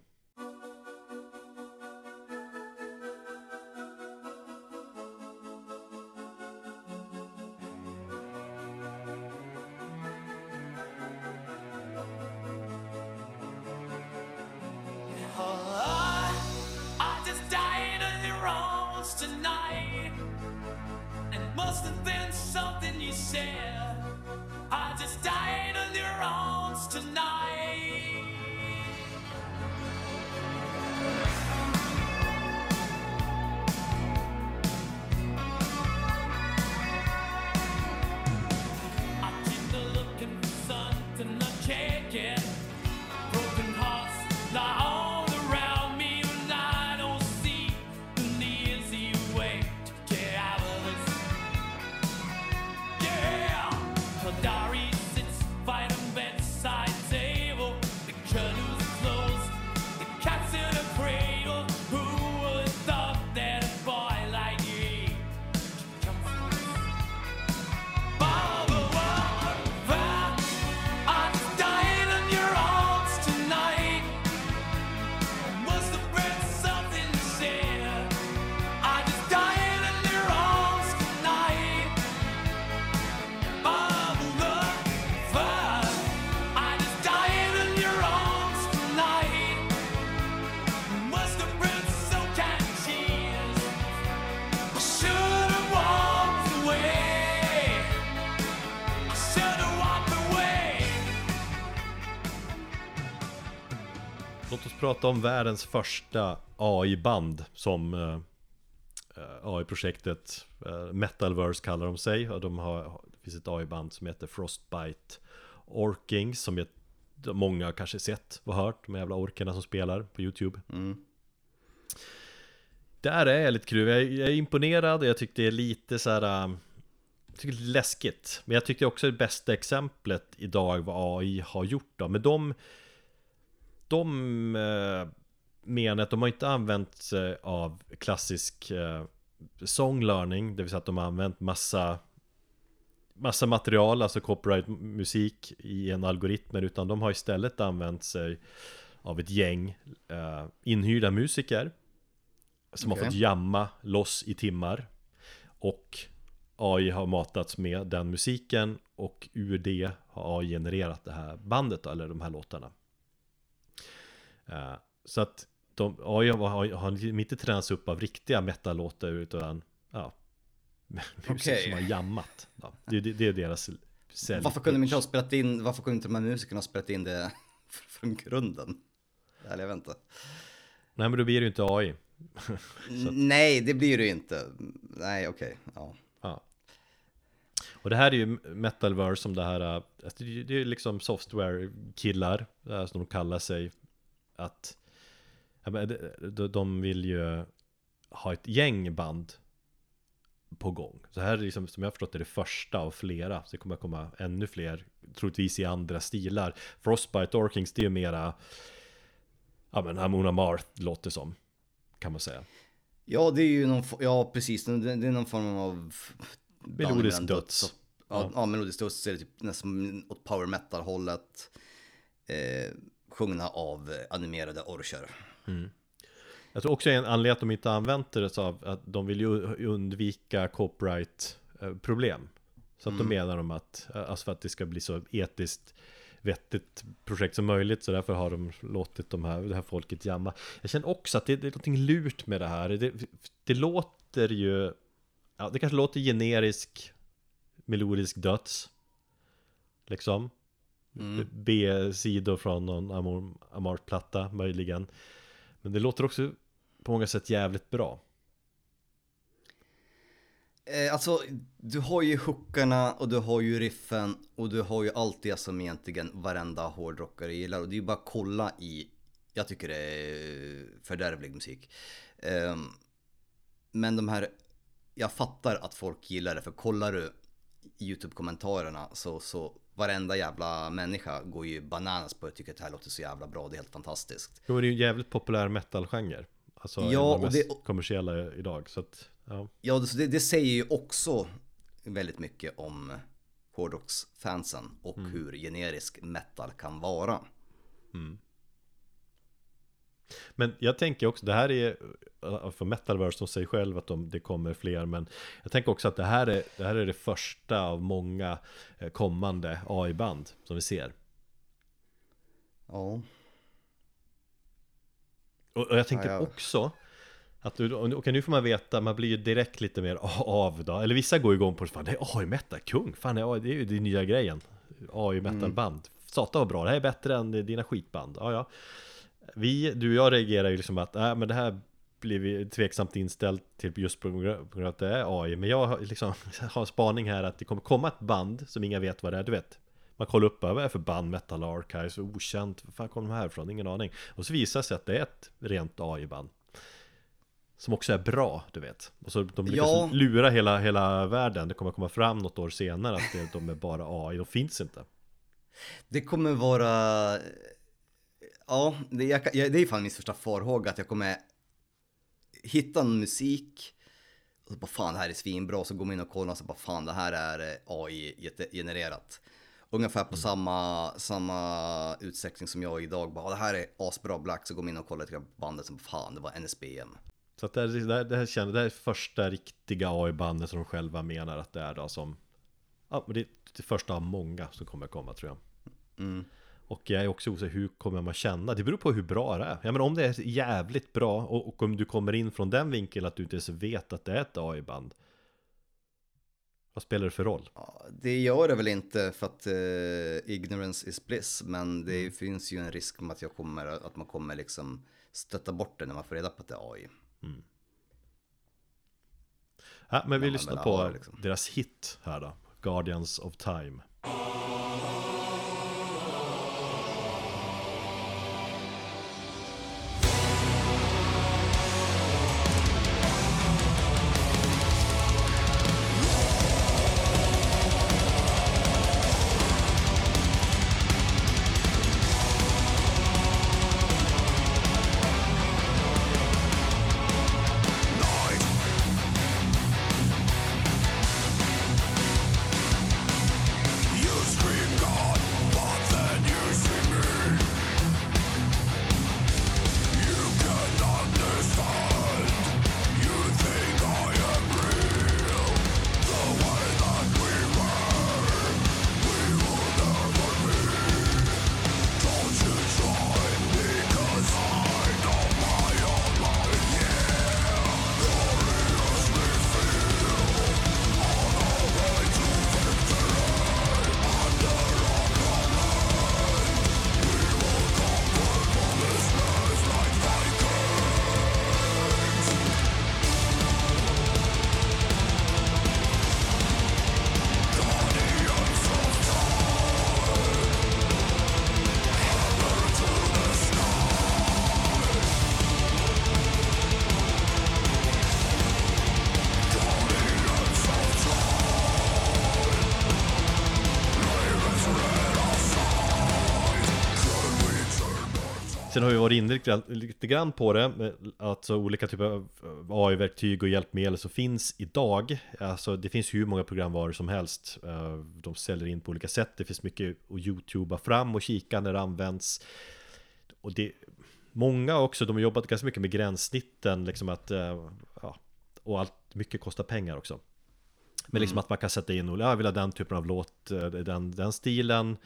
prata om världens första AI-band som eh, eh, AI-projektet eh, Metalverse kallar de sig och de har, det finns ett AI-band som heter Frostbite Orkings som jag, många har kanske sett och hört, de jävla orkerna som spelar på YouTube. Där är jag lite kul, jag är, jag är imponerad och jag tyckte det är lite så här jag tycker det är läskigt. Men jag tyckte också det bästa exemplet idag vad AI har gjort då. Men de de eh, menar att de har inte använt sig av klassisk eh, song learning, det vill säga att de har använt massa massa material, alltså copyright musik i en algoritm, utan de har istället använt sig av ett gäng eh, inhyrda musiker som Okej. har fått jamma loss i timmar och AI har matats med den musiken och ur det har AI genererat det här bandet eller de här låtarna. Eh, så att de, AI har, har, inte tränats upp av riktiga metal-låtar utan ja, musik Okej. som har jammat. Ja, det, det, det är deras sälj. Varför kunde de inte ha spelat in, varför kunde inte de här musikerna ha spelat in det från grunden? Eller jag vet inte. Nej men då blir det ju inte AI. Nej, det blir det ju inte. Nej, okej. Ja. Ja. Och det här är ju Metalverse som det här, äh, alltså det är- liksom software-killar, äh, som de kallar sig, att ja, de- vill ju ha ett gäng band på gång. Så här är liksom, som jag har förstått det, det första av flera. Så det kommer komma ännu fler, troligtvis i andra stilar. Frostbite Orkings, det är ju mera, ja men Amona Marth låter som, kan man säga. Ja, det är ju någon, ja precis, det, är någon form av... Melodisk mellan döds. och- Ja, ja. melodisk döds är det typ nästan åt power metal hållet. Eh, sjungna av animerade orcher. Jag tror också en anledning att de inte använt det så av att de vill ju undvika copyright eh, problem. Så att då menar de att, eh, alltså för att det ska bli så etiskt vettigt projekt som möjligt så därför har de låtit de här, det här folket jamma. Jag känner också att det, det är någonting lurt med det här. Det, det låter ju, ja det kanske låter generisk melodisk döds. Liksom. B-sidor från någon Amor- Amart-platta möjligen. Men det låter också på många sätt jävligt bra. Eh, alltså, du har ju hookarna och du har ju riffen och du har ju allt det som egentligen varenda hårdrockare gillar. Och det är ju bara att kolla i, jag tycker det är fördärvlig musik. Ehm, men de här, jag fattar att folk gillar det för kollar du YouTube-kommentarerna så, så varenda jävla människa går ju bananas på det och tycker att det här låter så jävla bra, det är helt fantastiskt. Jo, det är ju en jävligt populär metal-genre. Alltså Ja, en av de mest det- kommersiella idag. Så att, ja. Ja, det, det- säger ju också väldigt mycket om hårdrocksfansen och hur generisk metal kan vara. Men jag tänker också, det här är äh, för Metalverse som säger själv att de, det kommer fler Men jag tänker också att det här är det, här är det första av många eh, kommande AI-band som vi ser Ja. Och, och jag tänker Ja, ja. också att du, okej nu får man veta, man blir ju direkt lite mer av då Eller vissa går igång på det, det är AI-metal, kung! Fan det är, det är ju den nya grejen AI-metal-band Satan vad bra, det här är bättre än dina skitband Ja ja Vi, du och jag reagerar ju liksom att, äh, men det här blir vi tveksamt inställt till just på grund av att det är AI Men jag har liksom har en spaning här att det kommer komma ett band som inga vet vad det är, du vet. Man kollar upp vad är det för band, Metal Archives, okänt, var fan kom de här ifrån? Ingen aning. Och så visar det sig att det är ett rent AI-band Som också är bra, du vet. Och så de lyckas Ja. lura hela, hela världen. Det kommer komma fram något år senare att det, de är bara AI, de finns inte. Det kommer vara... Ja, det, jag, det är fan min största farhåga att jag kommer hitta en musik och så bara fan det här är svinbra så går man in och kollar och så bara fan det här är eh, AI-genererat. Ungefär på samma, samma utsträckning som jag idag bara det här är asbra black så går man in och kollar till bandet som fan det var NSBM. Så att det, här, det, här, det, här känner, det här är första riktiga AI-bandet som de själva menar att det är då som Ja, men det är det första av många som kommer komma tror jag Mm. Och jag är också osäker, hur kommer man känna? Det beror på hur bra det är Ja men om det är jävligt bra och, och om du kommer in från den vinkeln att du inte ens vet att det är ett AI-band Vad spelar det för roll? Ja, det gör det väl inte för att eh, ignorance is bliss, men det finns ju en risk med att, jag kommer, att man kommer liksom stötta bort det när man får reda på att det är AI. Ja, men vi Ja, lyssnar på ja, liksom. deras hit här då Guardians of Time har vi varit inne lite, grann- på det, alltså olika typer av AI-verktyg och hjälpmedel som finns idag. Alltså det finns hur många programvaror som helst. Eh, De säljer in på olika sätt, det finns mycket att youtuba fram och kika när det används. Och det, många också, de har jobbat ganska mycket med gränssnitten, liksom att, eh, ja, och allt, mycket kostar pengar också. Men liksom att man kan sätta in, och jag vill ha den typen av låt, eh, den, den stilen,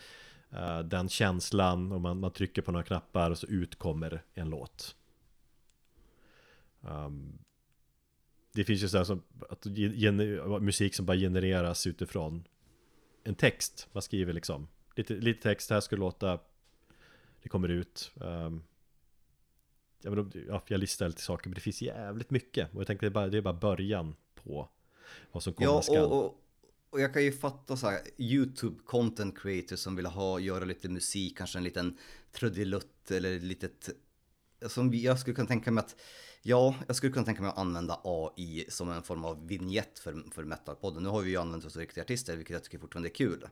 eh, den känslan, och man, man trycker på några knappar och så utkommer en låt. Um, det finns ju så här som att musik som bara genereras utifrån en text. Man skriver liksom lite, lite text, här skulle låta, det kommer ut. Um, ja, men de, ja, jag listar lite saker, men det finns jävligt mycket. Och jag tänkte det är bara, det är bara början på vad som komma Ja, skall. och, och, och jag kan ju fatta så här YouTube content creators som vill ha, göra lite musik, kanske en liten trudelutt eller ett litet... Som jag skulle kunna tänka mig att, ja, jag skulle kunna tänka mig att använda AI som en form av vignett för, för metalpodden. Nu har vi ju använt oss av riktiga artister, vilket jag tycker fortfarande är kul.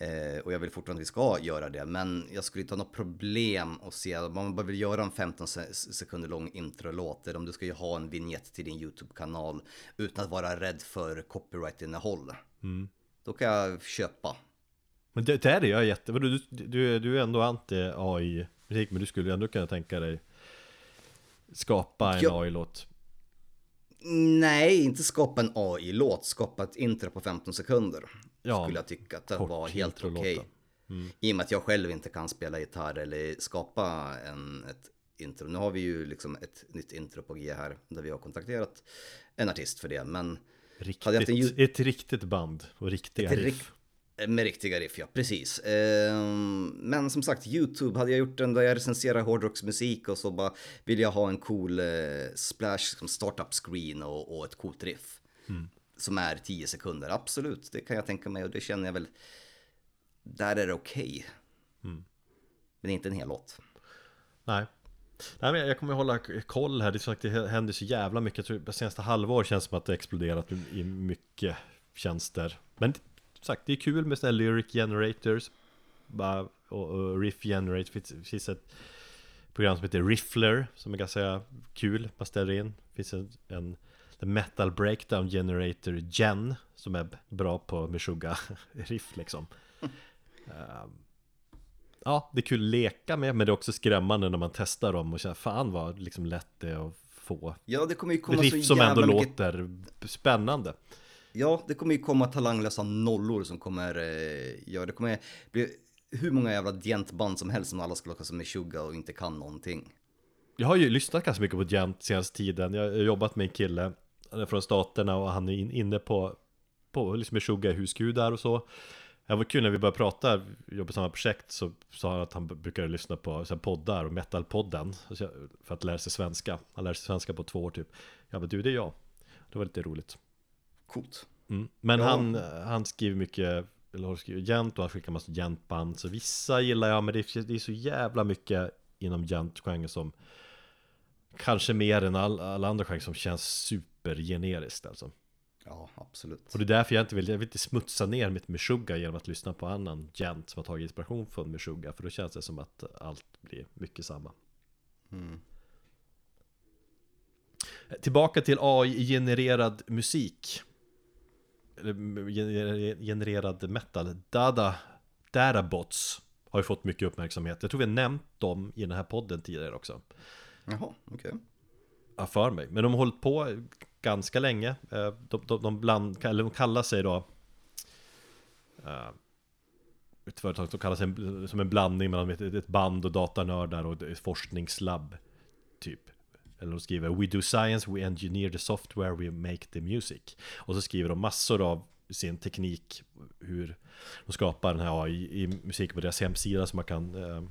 Eh, och jag vill fortfarande att vi ska göra det, men jag skulle inte ha något problem att se, om man bara vill göra en 15 se- sekunder lång introlåt, eller om du ska ju ha en vignett till din YouTube-kanal utan att vara rädd för copyright-innehåll. Då kan jag köpa. Men det, det är jag jätte... Du, du, du är ändå anti AI-musik men du skulle ändå kunna tänka dig Skapa en Ja. AI-låt Nej, inte skapa en AI-låt, skapa ett intro på 15 sekunder. Ja, skulle jag tycka att det kort var helt okej. I och med att jag själv inte kan spela gitarr eller skapa en, ett intro. Nu har vi ju liksom ett nytt intro på G här, där vi har kontakterat en artist för det. Men riktigt, Hade jag haft en Ett riktigt band och riktiga Ett riff med riktiga riff, ja precis. Ehm, Men som sagt, YouTube hade jag gjort den där jag recenserar hårdrocksmusik och så bara vill jag ha en cool eh, splash som startup screen och, och ett coolt riff. Som är 10 sekunder, absolut, det kan jag tänka mig och det känner jag väl. Där är det okej. Men inte en hel låt. Nej. Nej men jag kommer hålla koll här, det, att det händer så jävla mycket. Jag tror det senaste halvår känns som att det exploderat i mycket tjänster. Men sagt, det är kul med sådana här lyric generators. Och, riff generators Det finns, det finns ett program som heter Riffler Som är ganska kul, man ställer in Det finns en, en en metal breakdown generator Gen Som är bra på Meshuggah riff liksom. Ehm, Ja, det är kul att leka med men det är också skrämmande när man testar dem och känner fan vad liksom lätt det är att få. Ja, det kommer ju komma riff så som ändå mycket låter spännande. Ja, det kommer ju komma talanglösa nollor som kommer, eh, ja det kommer bli hur många jävla dientband som helst som alla ska låta som Meshuggah och inte kan någonting. Jag har ju lyssnat ganska mycket på Gent senaste tiden. Jag har jobbat med en kille Han är från staterna och han är in, inne på På liksom Meshuggah husgudar och så. Det var kul när vi började prata, vi jobbar på samma projekt Så sa han att han brukar lyssna på så här poddar och metalpodden. Jag- För att lära sig svenska. Han lär sig svenska på två år typ. Ja men du det är jag. Det var lite roligt. Coolt. Mm. Men Ja. han, han skriver mycket, eller har skrivit gent och han skickar massa gentband. Så vissa gillar jag, men det är, det är så jävla mycket inom gent-genren som Kanske mer än all, alla andra genrer som känns supergeneriskt alltså. Ja, absolut. Och det är därför jag inte vill, jag vill inte smutsa ner mitt Meshuggah genom att lyssna på annan gent som har tagit inspiration från Meshuggah För då känns det som att allt blir mycket samma. Mm. Tillbaka till AI-genererad musik. Genererad metal. Dada Dadabots Har ju fått mycket uppmärksamhet. Jag tror vi har nämnt dem i den här podden tidigare också Jaha, okej. Ja, för mig. Men de har hållit på ganska länge. Eh, de, de, de, bland, eller de kallar sig då eh, Ett företag som kallar sig en, som en blandning mellan ett, ett band och datanördar och ett forskningslabb Typ. Eller de skriver We do science, we engineer the software, we make the music. Och så skriver de massor av sin teknik Hur de skapar den här AI i musik på deras hemsida Så man kan eh,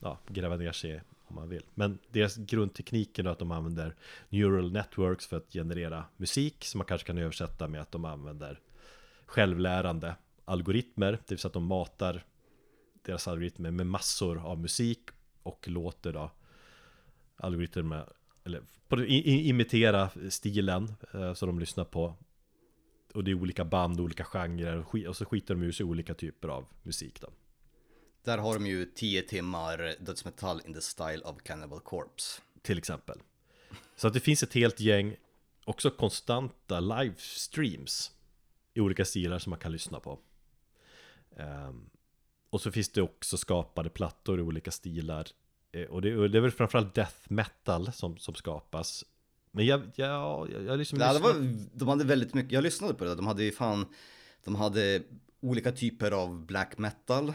ja, gräva ner sig om man vill. Men deras grundtekniken är att de använder Neural networks för att generera musik Som man kanske kan översätta med att de använder Självlärande algoritmer. Det vill säga att de matar deras algoritmer med massor av musik Och låter då algoritmer eller imitera stilen eh, som de lyssnar på. Och det är olika band, olika genrer och, och så skiter de ur sig olika typer av musik då. Där har de ju 10 timmar dödsmetall in the style of Cannibal Corpse. till exempel. Så att det finns ett helt gäng också konstanta livestreams i olika stilar som man kan lyssna på. Ehm, och så finns det också skapade plattor i olika stilar. Eh, och det, och det är väl framförallt death metal som, som skapas. Men jag, jag, jag, jag liksom Ja, det var, de hade väldigt mycket, jag lyssnade på det, de hade ju fan, de hade olika typer av black metal,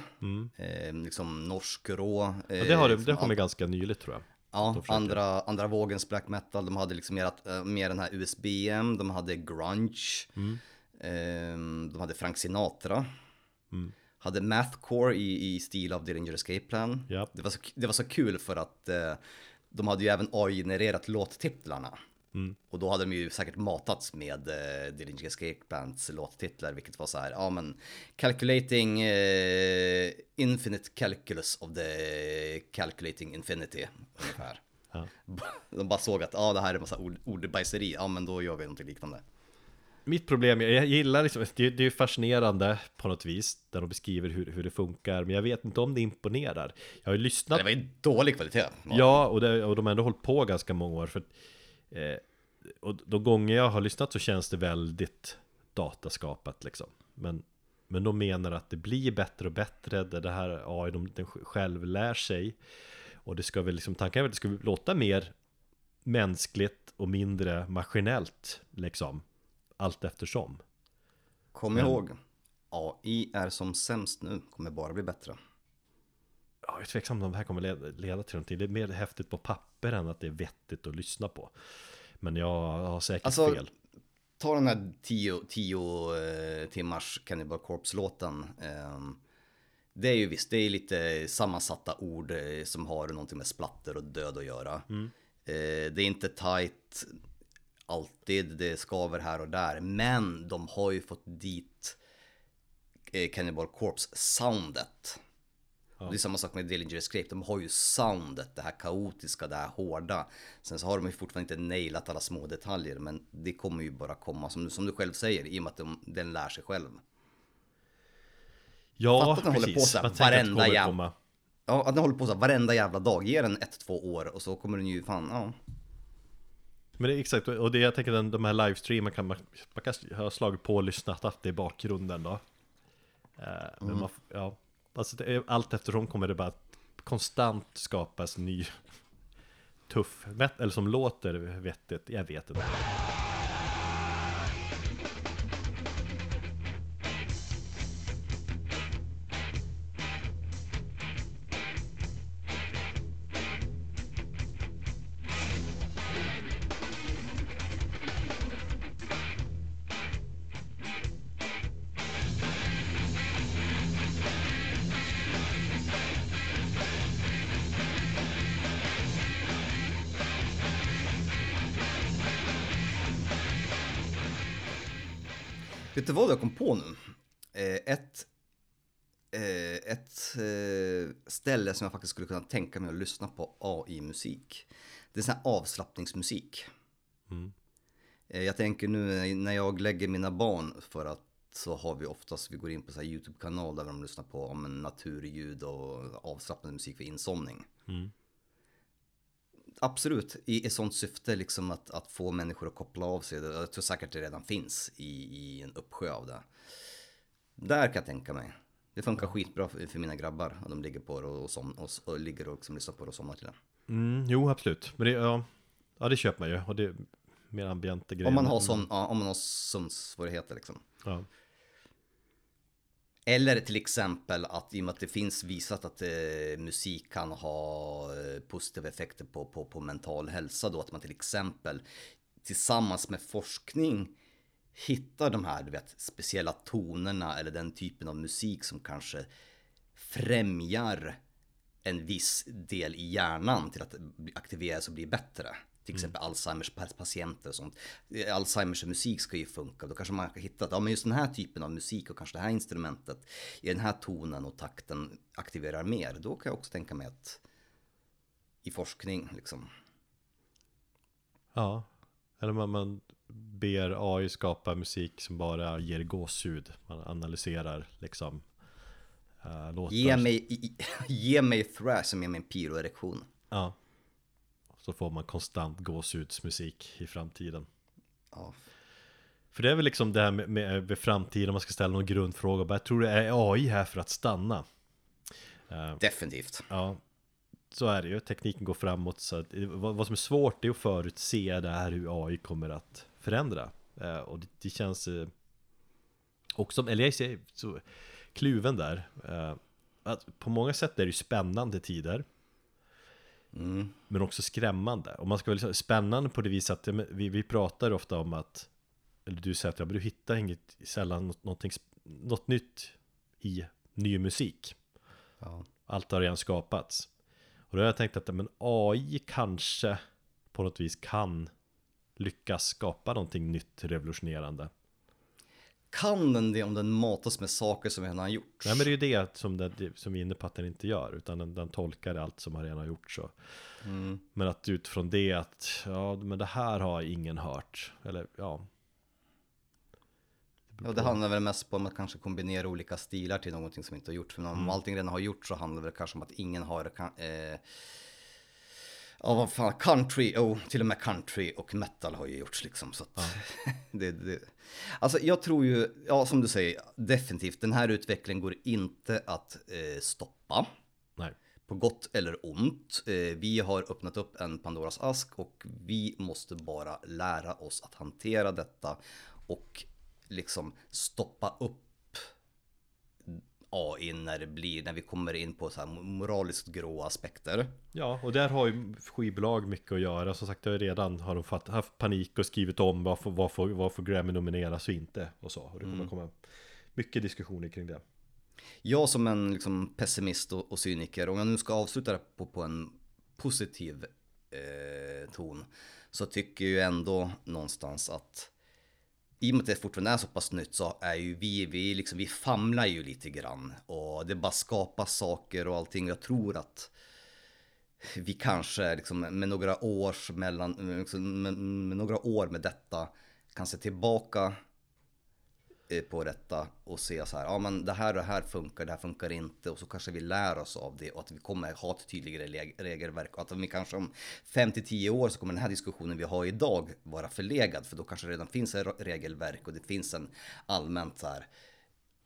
eh, liksom norsk rå. Eh, Mm. ja, det har det, liksom det kommit ganska nyligt tror jag. Ja, andra, andra vågens black metal, de hade liksom mer, att, eh, mer den här USBM, de hade grunge, Mm. ehm, de hade Frank Sinatra, Mm. hade mathcore i, i stil av Dillinger Escape Plan. Ja. Det, var så, det var så kul för att eh, de hade ju även AI-genererat låttitlarna. Mm. Och då hade de ju säkert matats med eh, Dillinger Escape Plans låttitlar, vilket var så här, ja men calculating eh, infinite calculus of the calculating infinity, ungefär. Ja. De bara såg att, ja det här är en massa ord, ordbajseri, ja men då gör vi någonting liknande. Mitt problem, jag gillar liksom, det, det är fascinerande på något vis, där de beskriver hur, hur det funkar, men jag vet inte om det imponerar. Jag har ju lyssnat Det var ju dålig kvalitet. Ja, och, det, och de har ändå hållit på ganska många år. För, att, eh, och de gånger jag har lyssnat så känns det väldigt dataskapat liksom. Men, men de menar att det blir bättre och bättre. Det, det här AI, de, den själv lär sig. Och det ska väl liksom, tanken är väl att det ska låta mer mänskligt och mindre maskinellt liksom. Allt eftersom. Kom ihåg, AI är som sämst nu, kommer bara bli bättre. Ja, jag är tveksam om det här kommer leda, leda till någonting. Det är mer häftigt på papper än att det är vettigt att lyssna på. Men jag har säkert Alltså, fel. Ta den här 10 tio, eh, timmars Cannibal Corpse-låten. ehm, det är ju visst, det är lite sammansatta ord eh, som har någonting med splatter och död att göra. Eh, det är inte tight alltid, det skaver här och där. Men de har ju fått dit Cannibal Corpse-soundet. Det är samma sak med Dillinger Escape, de har ju soundet, det här kaotiska, det här hårda. Sen så har de ju fortfarande inte nailat alla små detaljer, men det kommer ju bara komma, som du, som du själv säger, i och med att de, den lär sig själv. Ja, att den håller precis. på så här Man att varenda jävla-. Ja, att den håller på så här varenda jävla dag, ge den ett, två år och så kommer den ju fan, ja. Men det är exakt, och det jag tänker den, de här livestreamen kan man, man kan ha slagit på och lyssnat, haft det i bakgrunden då. Eh, Men man, f- ja, alltså det allt eftersom kommer det bara att konstant skapas ny tuff, eller som låter vettigt, jag vet inte. Du vad jag kom på nu? Eh, ett eh, ett eh, ställe som jag faktiskt skulle kunna tänka mig att lyssna på AI-musik. Det är sån här avslappningsmusik. Eh, jag tänker nu när jag lägger mina barn för att så har vi oftast, vi går in på så YouTube-kanal där de lyssnar på om naturljud och avslappnande musik för insomning. Absolut, i ett sånt syfte liksom att, att få människor att koppla av sig. Jag tror säkert det redan finns i, i en uppsjö av det. Där kan jag tänka mig. Det funkar skitbra för, för mina grabbar. Och de ligger på det och, som, och, och ligger och liksom lyssnar på det och somnar till det. Mm, jo, absolut. Men det, ja, ja, det köper man ju. Och det är mer ambienta grejer. Om man har, Men- sån, ja, om man har sömnsvårigheter liksom. Ja. Eller till exempel att i och med att det finns visat att eh, musik kan ha eh, positiva effekter på, på, på mental hälsa då att man till exempel tillsammans med forskning hittar de här du vet, speciella tonerna eller den typen av musik som kanske främjar en viss del i hjärnan till att aktiveras och bli bättre. Till exempel Alzheimers pa- patienter och sånt. Eh, Alzheimers musik ska ju funka. Då kanske man har hittat, ja men just den här typen av musik och kanske det här instrumentet i den här tonen och takten aktiverar mer. Då kan jag också tänka mig att i forskning liksom. ja. Eller man, man ber AI skapa musik som bara ger gåshud. Man analyserar liksom. uh, låtar. Ge mig, ge mig thrash som ger mig en pyroerektion. Ja. Så får man konstant gåshudsmusik i framtiden. Ja. För det är väl liksom det här med, med, med framtiden, om man ska ställa någon grundfråga. Bara, Jag tror det är AI här för att stanna. Eh, Definitivt. Ja, så är det ju. Tekniken går framåt. Så att, det- vad, vad som är svårt är att förutse det här hur AI kommer att förändra. Eh, och det, det känns eh, också, eller jag är så kluven där. Eh, att på många sätt är det ju spännande tider. Mm. Men också skrämmande. Och man ska väl säga spännande på det viset att vi, vi pratar ofta om att Eller du säger att ja, men du hittar inget, sällan något, något nytt i ny musik. Ja. Allt har redan skapats. Och då har jag tänkt att men AI kanske på något vis kan lyckas skapa någonting nytt revolutionerande. Kan den det om den matas med saker som redan har gjorts? Nej men det är ju det som, det, det- som vi är inne på att den inte gör, utan den, den tolkar allt som har redan har gjorts. Så. Mm. Men att utifrån det att, ja men det här har ingen hört. Eller ja. Ja, det handlar väl mest om att kanske kombinera olika stilar till någonting som inte har gjorts. För om allting redan har gjorts så handlar det kanske om att ingen har eh, Ja vad fan, country, oh, till och med country och metal har ju gjorts liksom. Så att, det, det. Alltså jag tror ju, ja som du säger, definitivt, den här utvecklingen går inte att eh, stoppa. Nej. På gott eller ont. Eh, vi har öppnat upp en Pandoras ask och vi måste bara lära oss att hantera detta och liksom stoppa upp AI när det blir, när vi kommer in på så här moraliskt grå aspekter. Ja, och där har ju skivbolag mycket att göra. Som sagt, jag har redan har de fatt, haft panik och skrivit om får, vad får Grammy nomineras och inte. Och så. Och det kommer komma mycket diskussioner kring det. Jag som en liksom, pessimist och, och cyniker, om jag nu ska avsluta det på, på en positiv eh, ton, så tycker jag ju ändå någonstans att i och med att det fortfarande är så pass nytt så är ju vi, vi, liksom, vi famlar ju lite grann och det bara skapas saker och allting. Jag tror att vi kanske liksom med några års mellan, liksom med, med några år med detta kan se tillbaka på detta och se så här, ja men det här och det här funkar, det här funkar inte och så kanske vi lär oss av det och att vi kommer ha ett tydligare regelverk och att vi kanske om 5-10 år så kommer den här diskussionen vi har idag vara förlegad för då kanske det redan finns ett regelverk och det finns en allmänt så här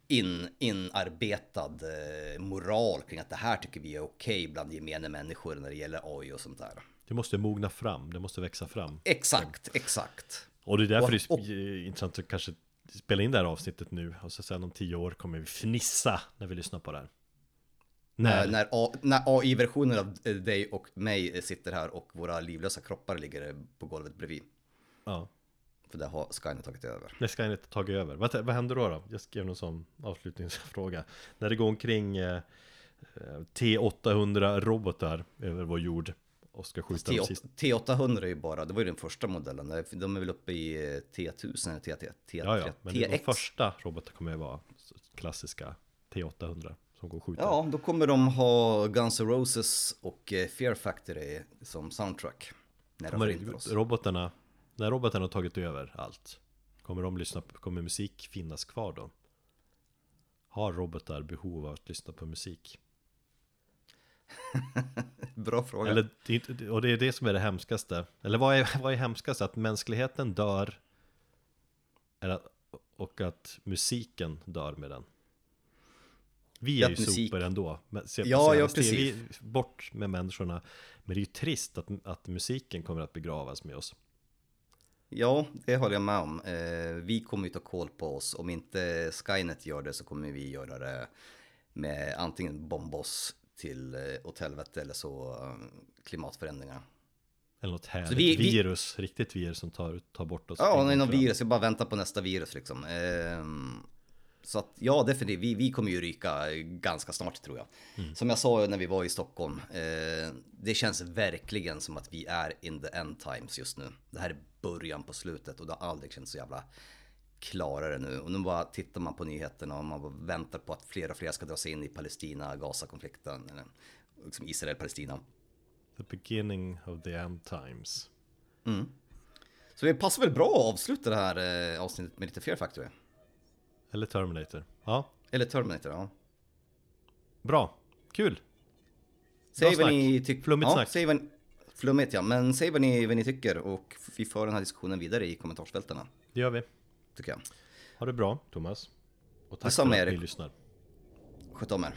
in, inarbetad eh, moral kring att det här tycker vi är okej bland gemene människor när det gäller AI och sånt där. Det måste mogna fram, det måste växa fram. Exakt, exakt. Och det är därför Och- det och- är intressant att kanske spela in det här avsnittet nu. Och så sen om tio år kommer vi fnissa när vi lyssnar på det här. När, När? när, när AI-versionen av eh, dig och mig eh, sitter här och våra livlösa kroppar ligger eh, på golvet bredvid. Ja. För det har Skynet tagit över. Skynet har tagit över. Vad, vad händer då, då? Jag skrev någon sån avslutningsfråga. När det går omkring eh, eh, T800 robotar över vår jord och ska skjuta de T8, sista. T800 är ju bara, det var ju den första modellen. De är väl uppe i eh, T1000 eller T, T, T, Ja, ja, men de TX. första robotarna kommer ju vara klassiska T800 som går att skjuta. Ja, då kommer de ha Guns N' Roses och eh, Fear Factory som soundtrack. När de Kommer robotarna, när robotarna har tagit över allt, kommer de lyssna på, kommer musik finnas kvar då? Har robotar behov av att lyssna på musik? Bra fråga. Eller, och det är det som är det hemskaste. Eller vad är, vad är hemskast? Att mänskligheten dör eller, och att musiken dör med den. Vi är Att ju musik- sopor ändå. Men se- Ja, ja, precis. Vi, bort med människorna. Men det är ju trist att, att musiken kommer att begravas med oss. Ja, det håller jag med om. Eh, vi kommer ju ta koll på oss. Om inte Skynet gör det så kommer vi göra det med antingen bomba oss till eh, åt helvete eller så eh, klimatförändringar. Eller något härligt vi- vi- virus, riktigt virus som tar, tar bort oss. Ja, nej, någon virus. Jag bara väntar på nästa virus liksom. Ehm, så att ja, definitivt. Vi, vi kommer ju ryka ganska snart tror jag. Som jag sa när vi var i Stockholm. Eh, det känns verkligen som att vi är in the end times just nu. Det här är början på slutet och det har aldrig känts så jävla klarare nu. Och nu bara tittar man på nyheterna och man väntar på att fler och fler ska dra sig in i Palestina-Gaza-konflikten. Eller liksom Israel-Palestina. The beginning of the end times. Så det passar väl bra att avsluta det här eh, avsnittet med lite Fear Factory. Eller Terminator. Ja, Eller Terminator, ja. Bra, kul! Säg vad ni tycker. Flummigt ja, snack. Vad... Flummigt ja, men säg vad ni, vad ni tycker och vi för den här diskussionen vidare i kommentarsfältena. Det gör vi. Tycker jag. Ha det bra, Thomas. Och tack Detsamma, för att Erik. ni lyssnar. Sköt om er.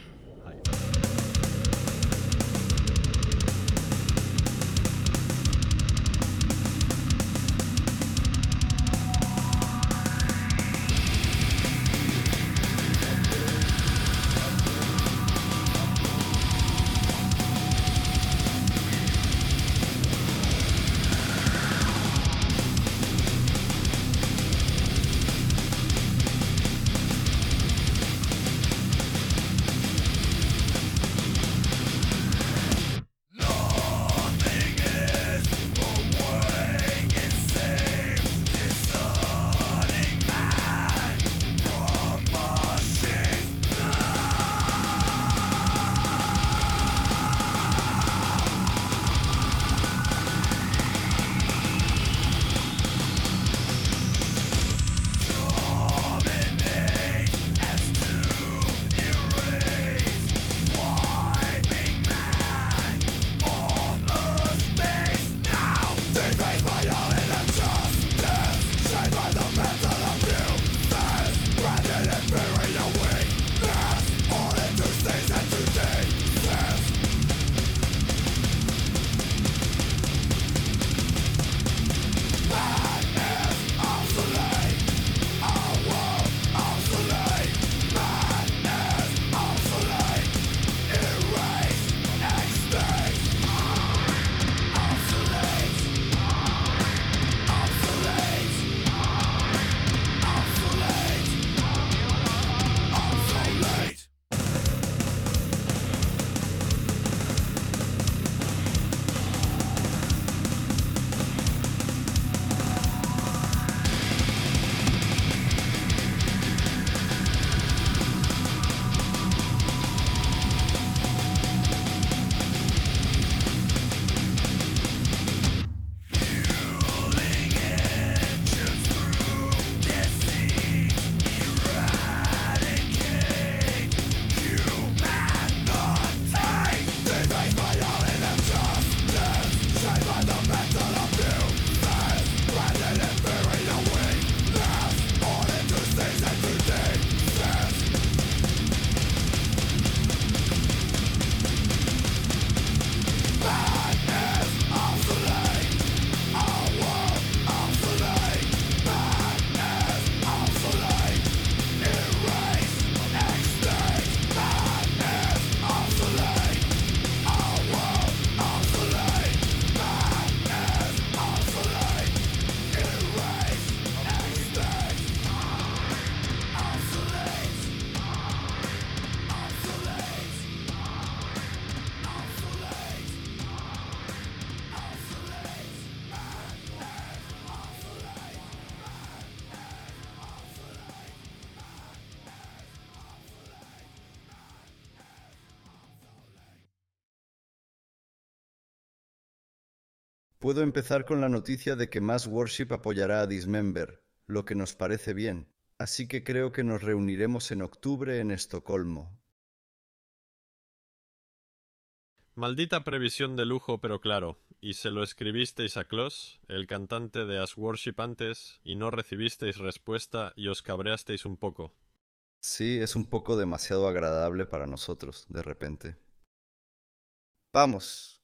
Puedo empezar con la noticia de que Mass Worship apoyará a Dismember, lo que nos parece bien, así que creo que nos reuniremos en octubre en Estocolmo. Maldita previsión de lujo, pero claro. Y se lo escribisteis a Klaus, el cantante de As Worship antes, y no recibisteis respuesta y os cabreasteis un poco. Sí, es un poco demasiado agradable para nosotros, de repente. Vamos,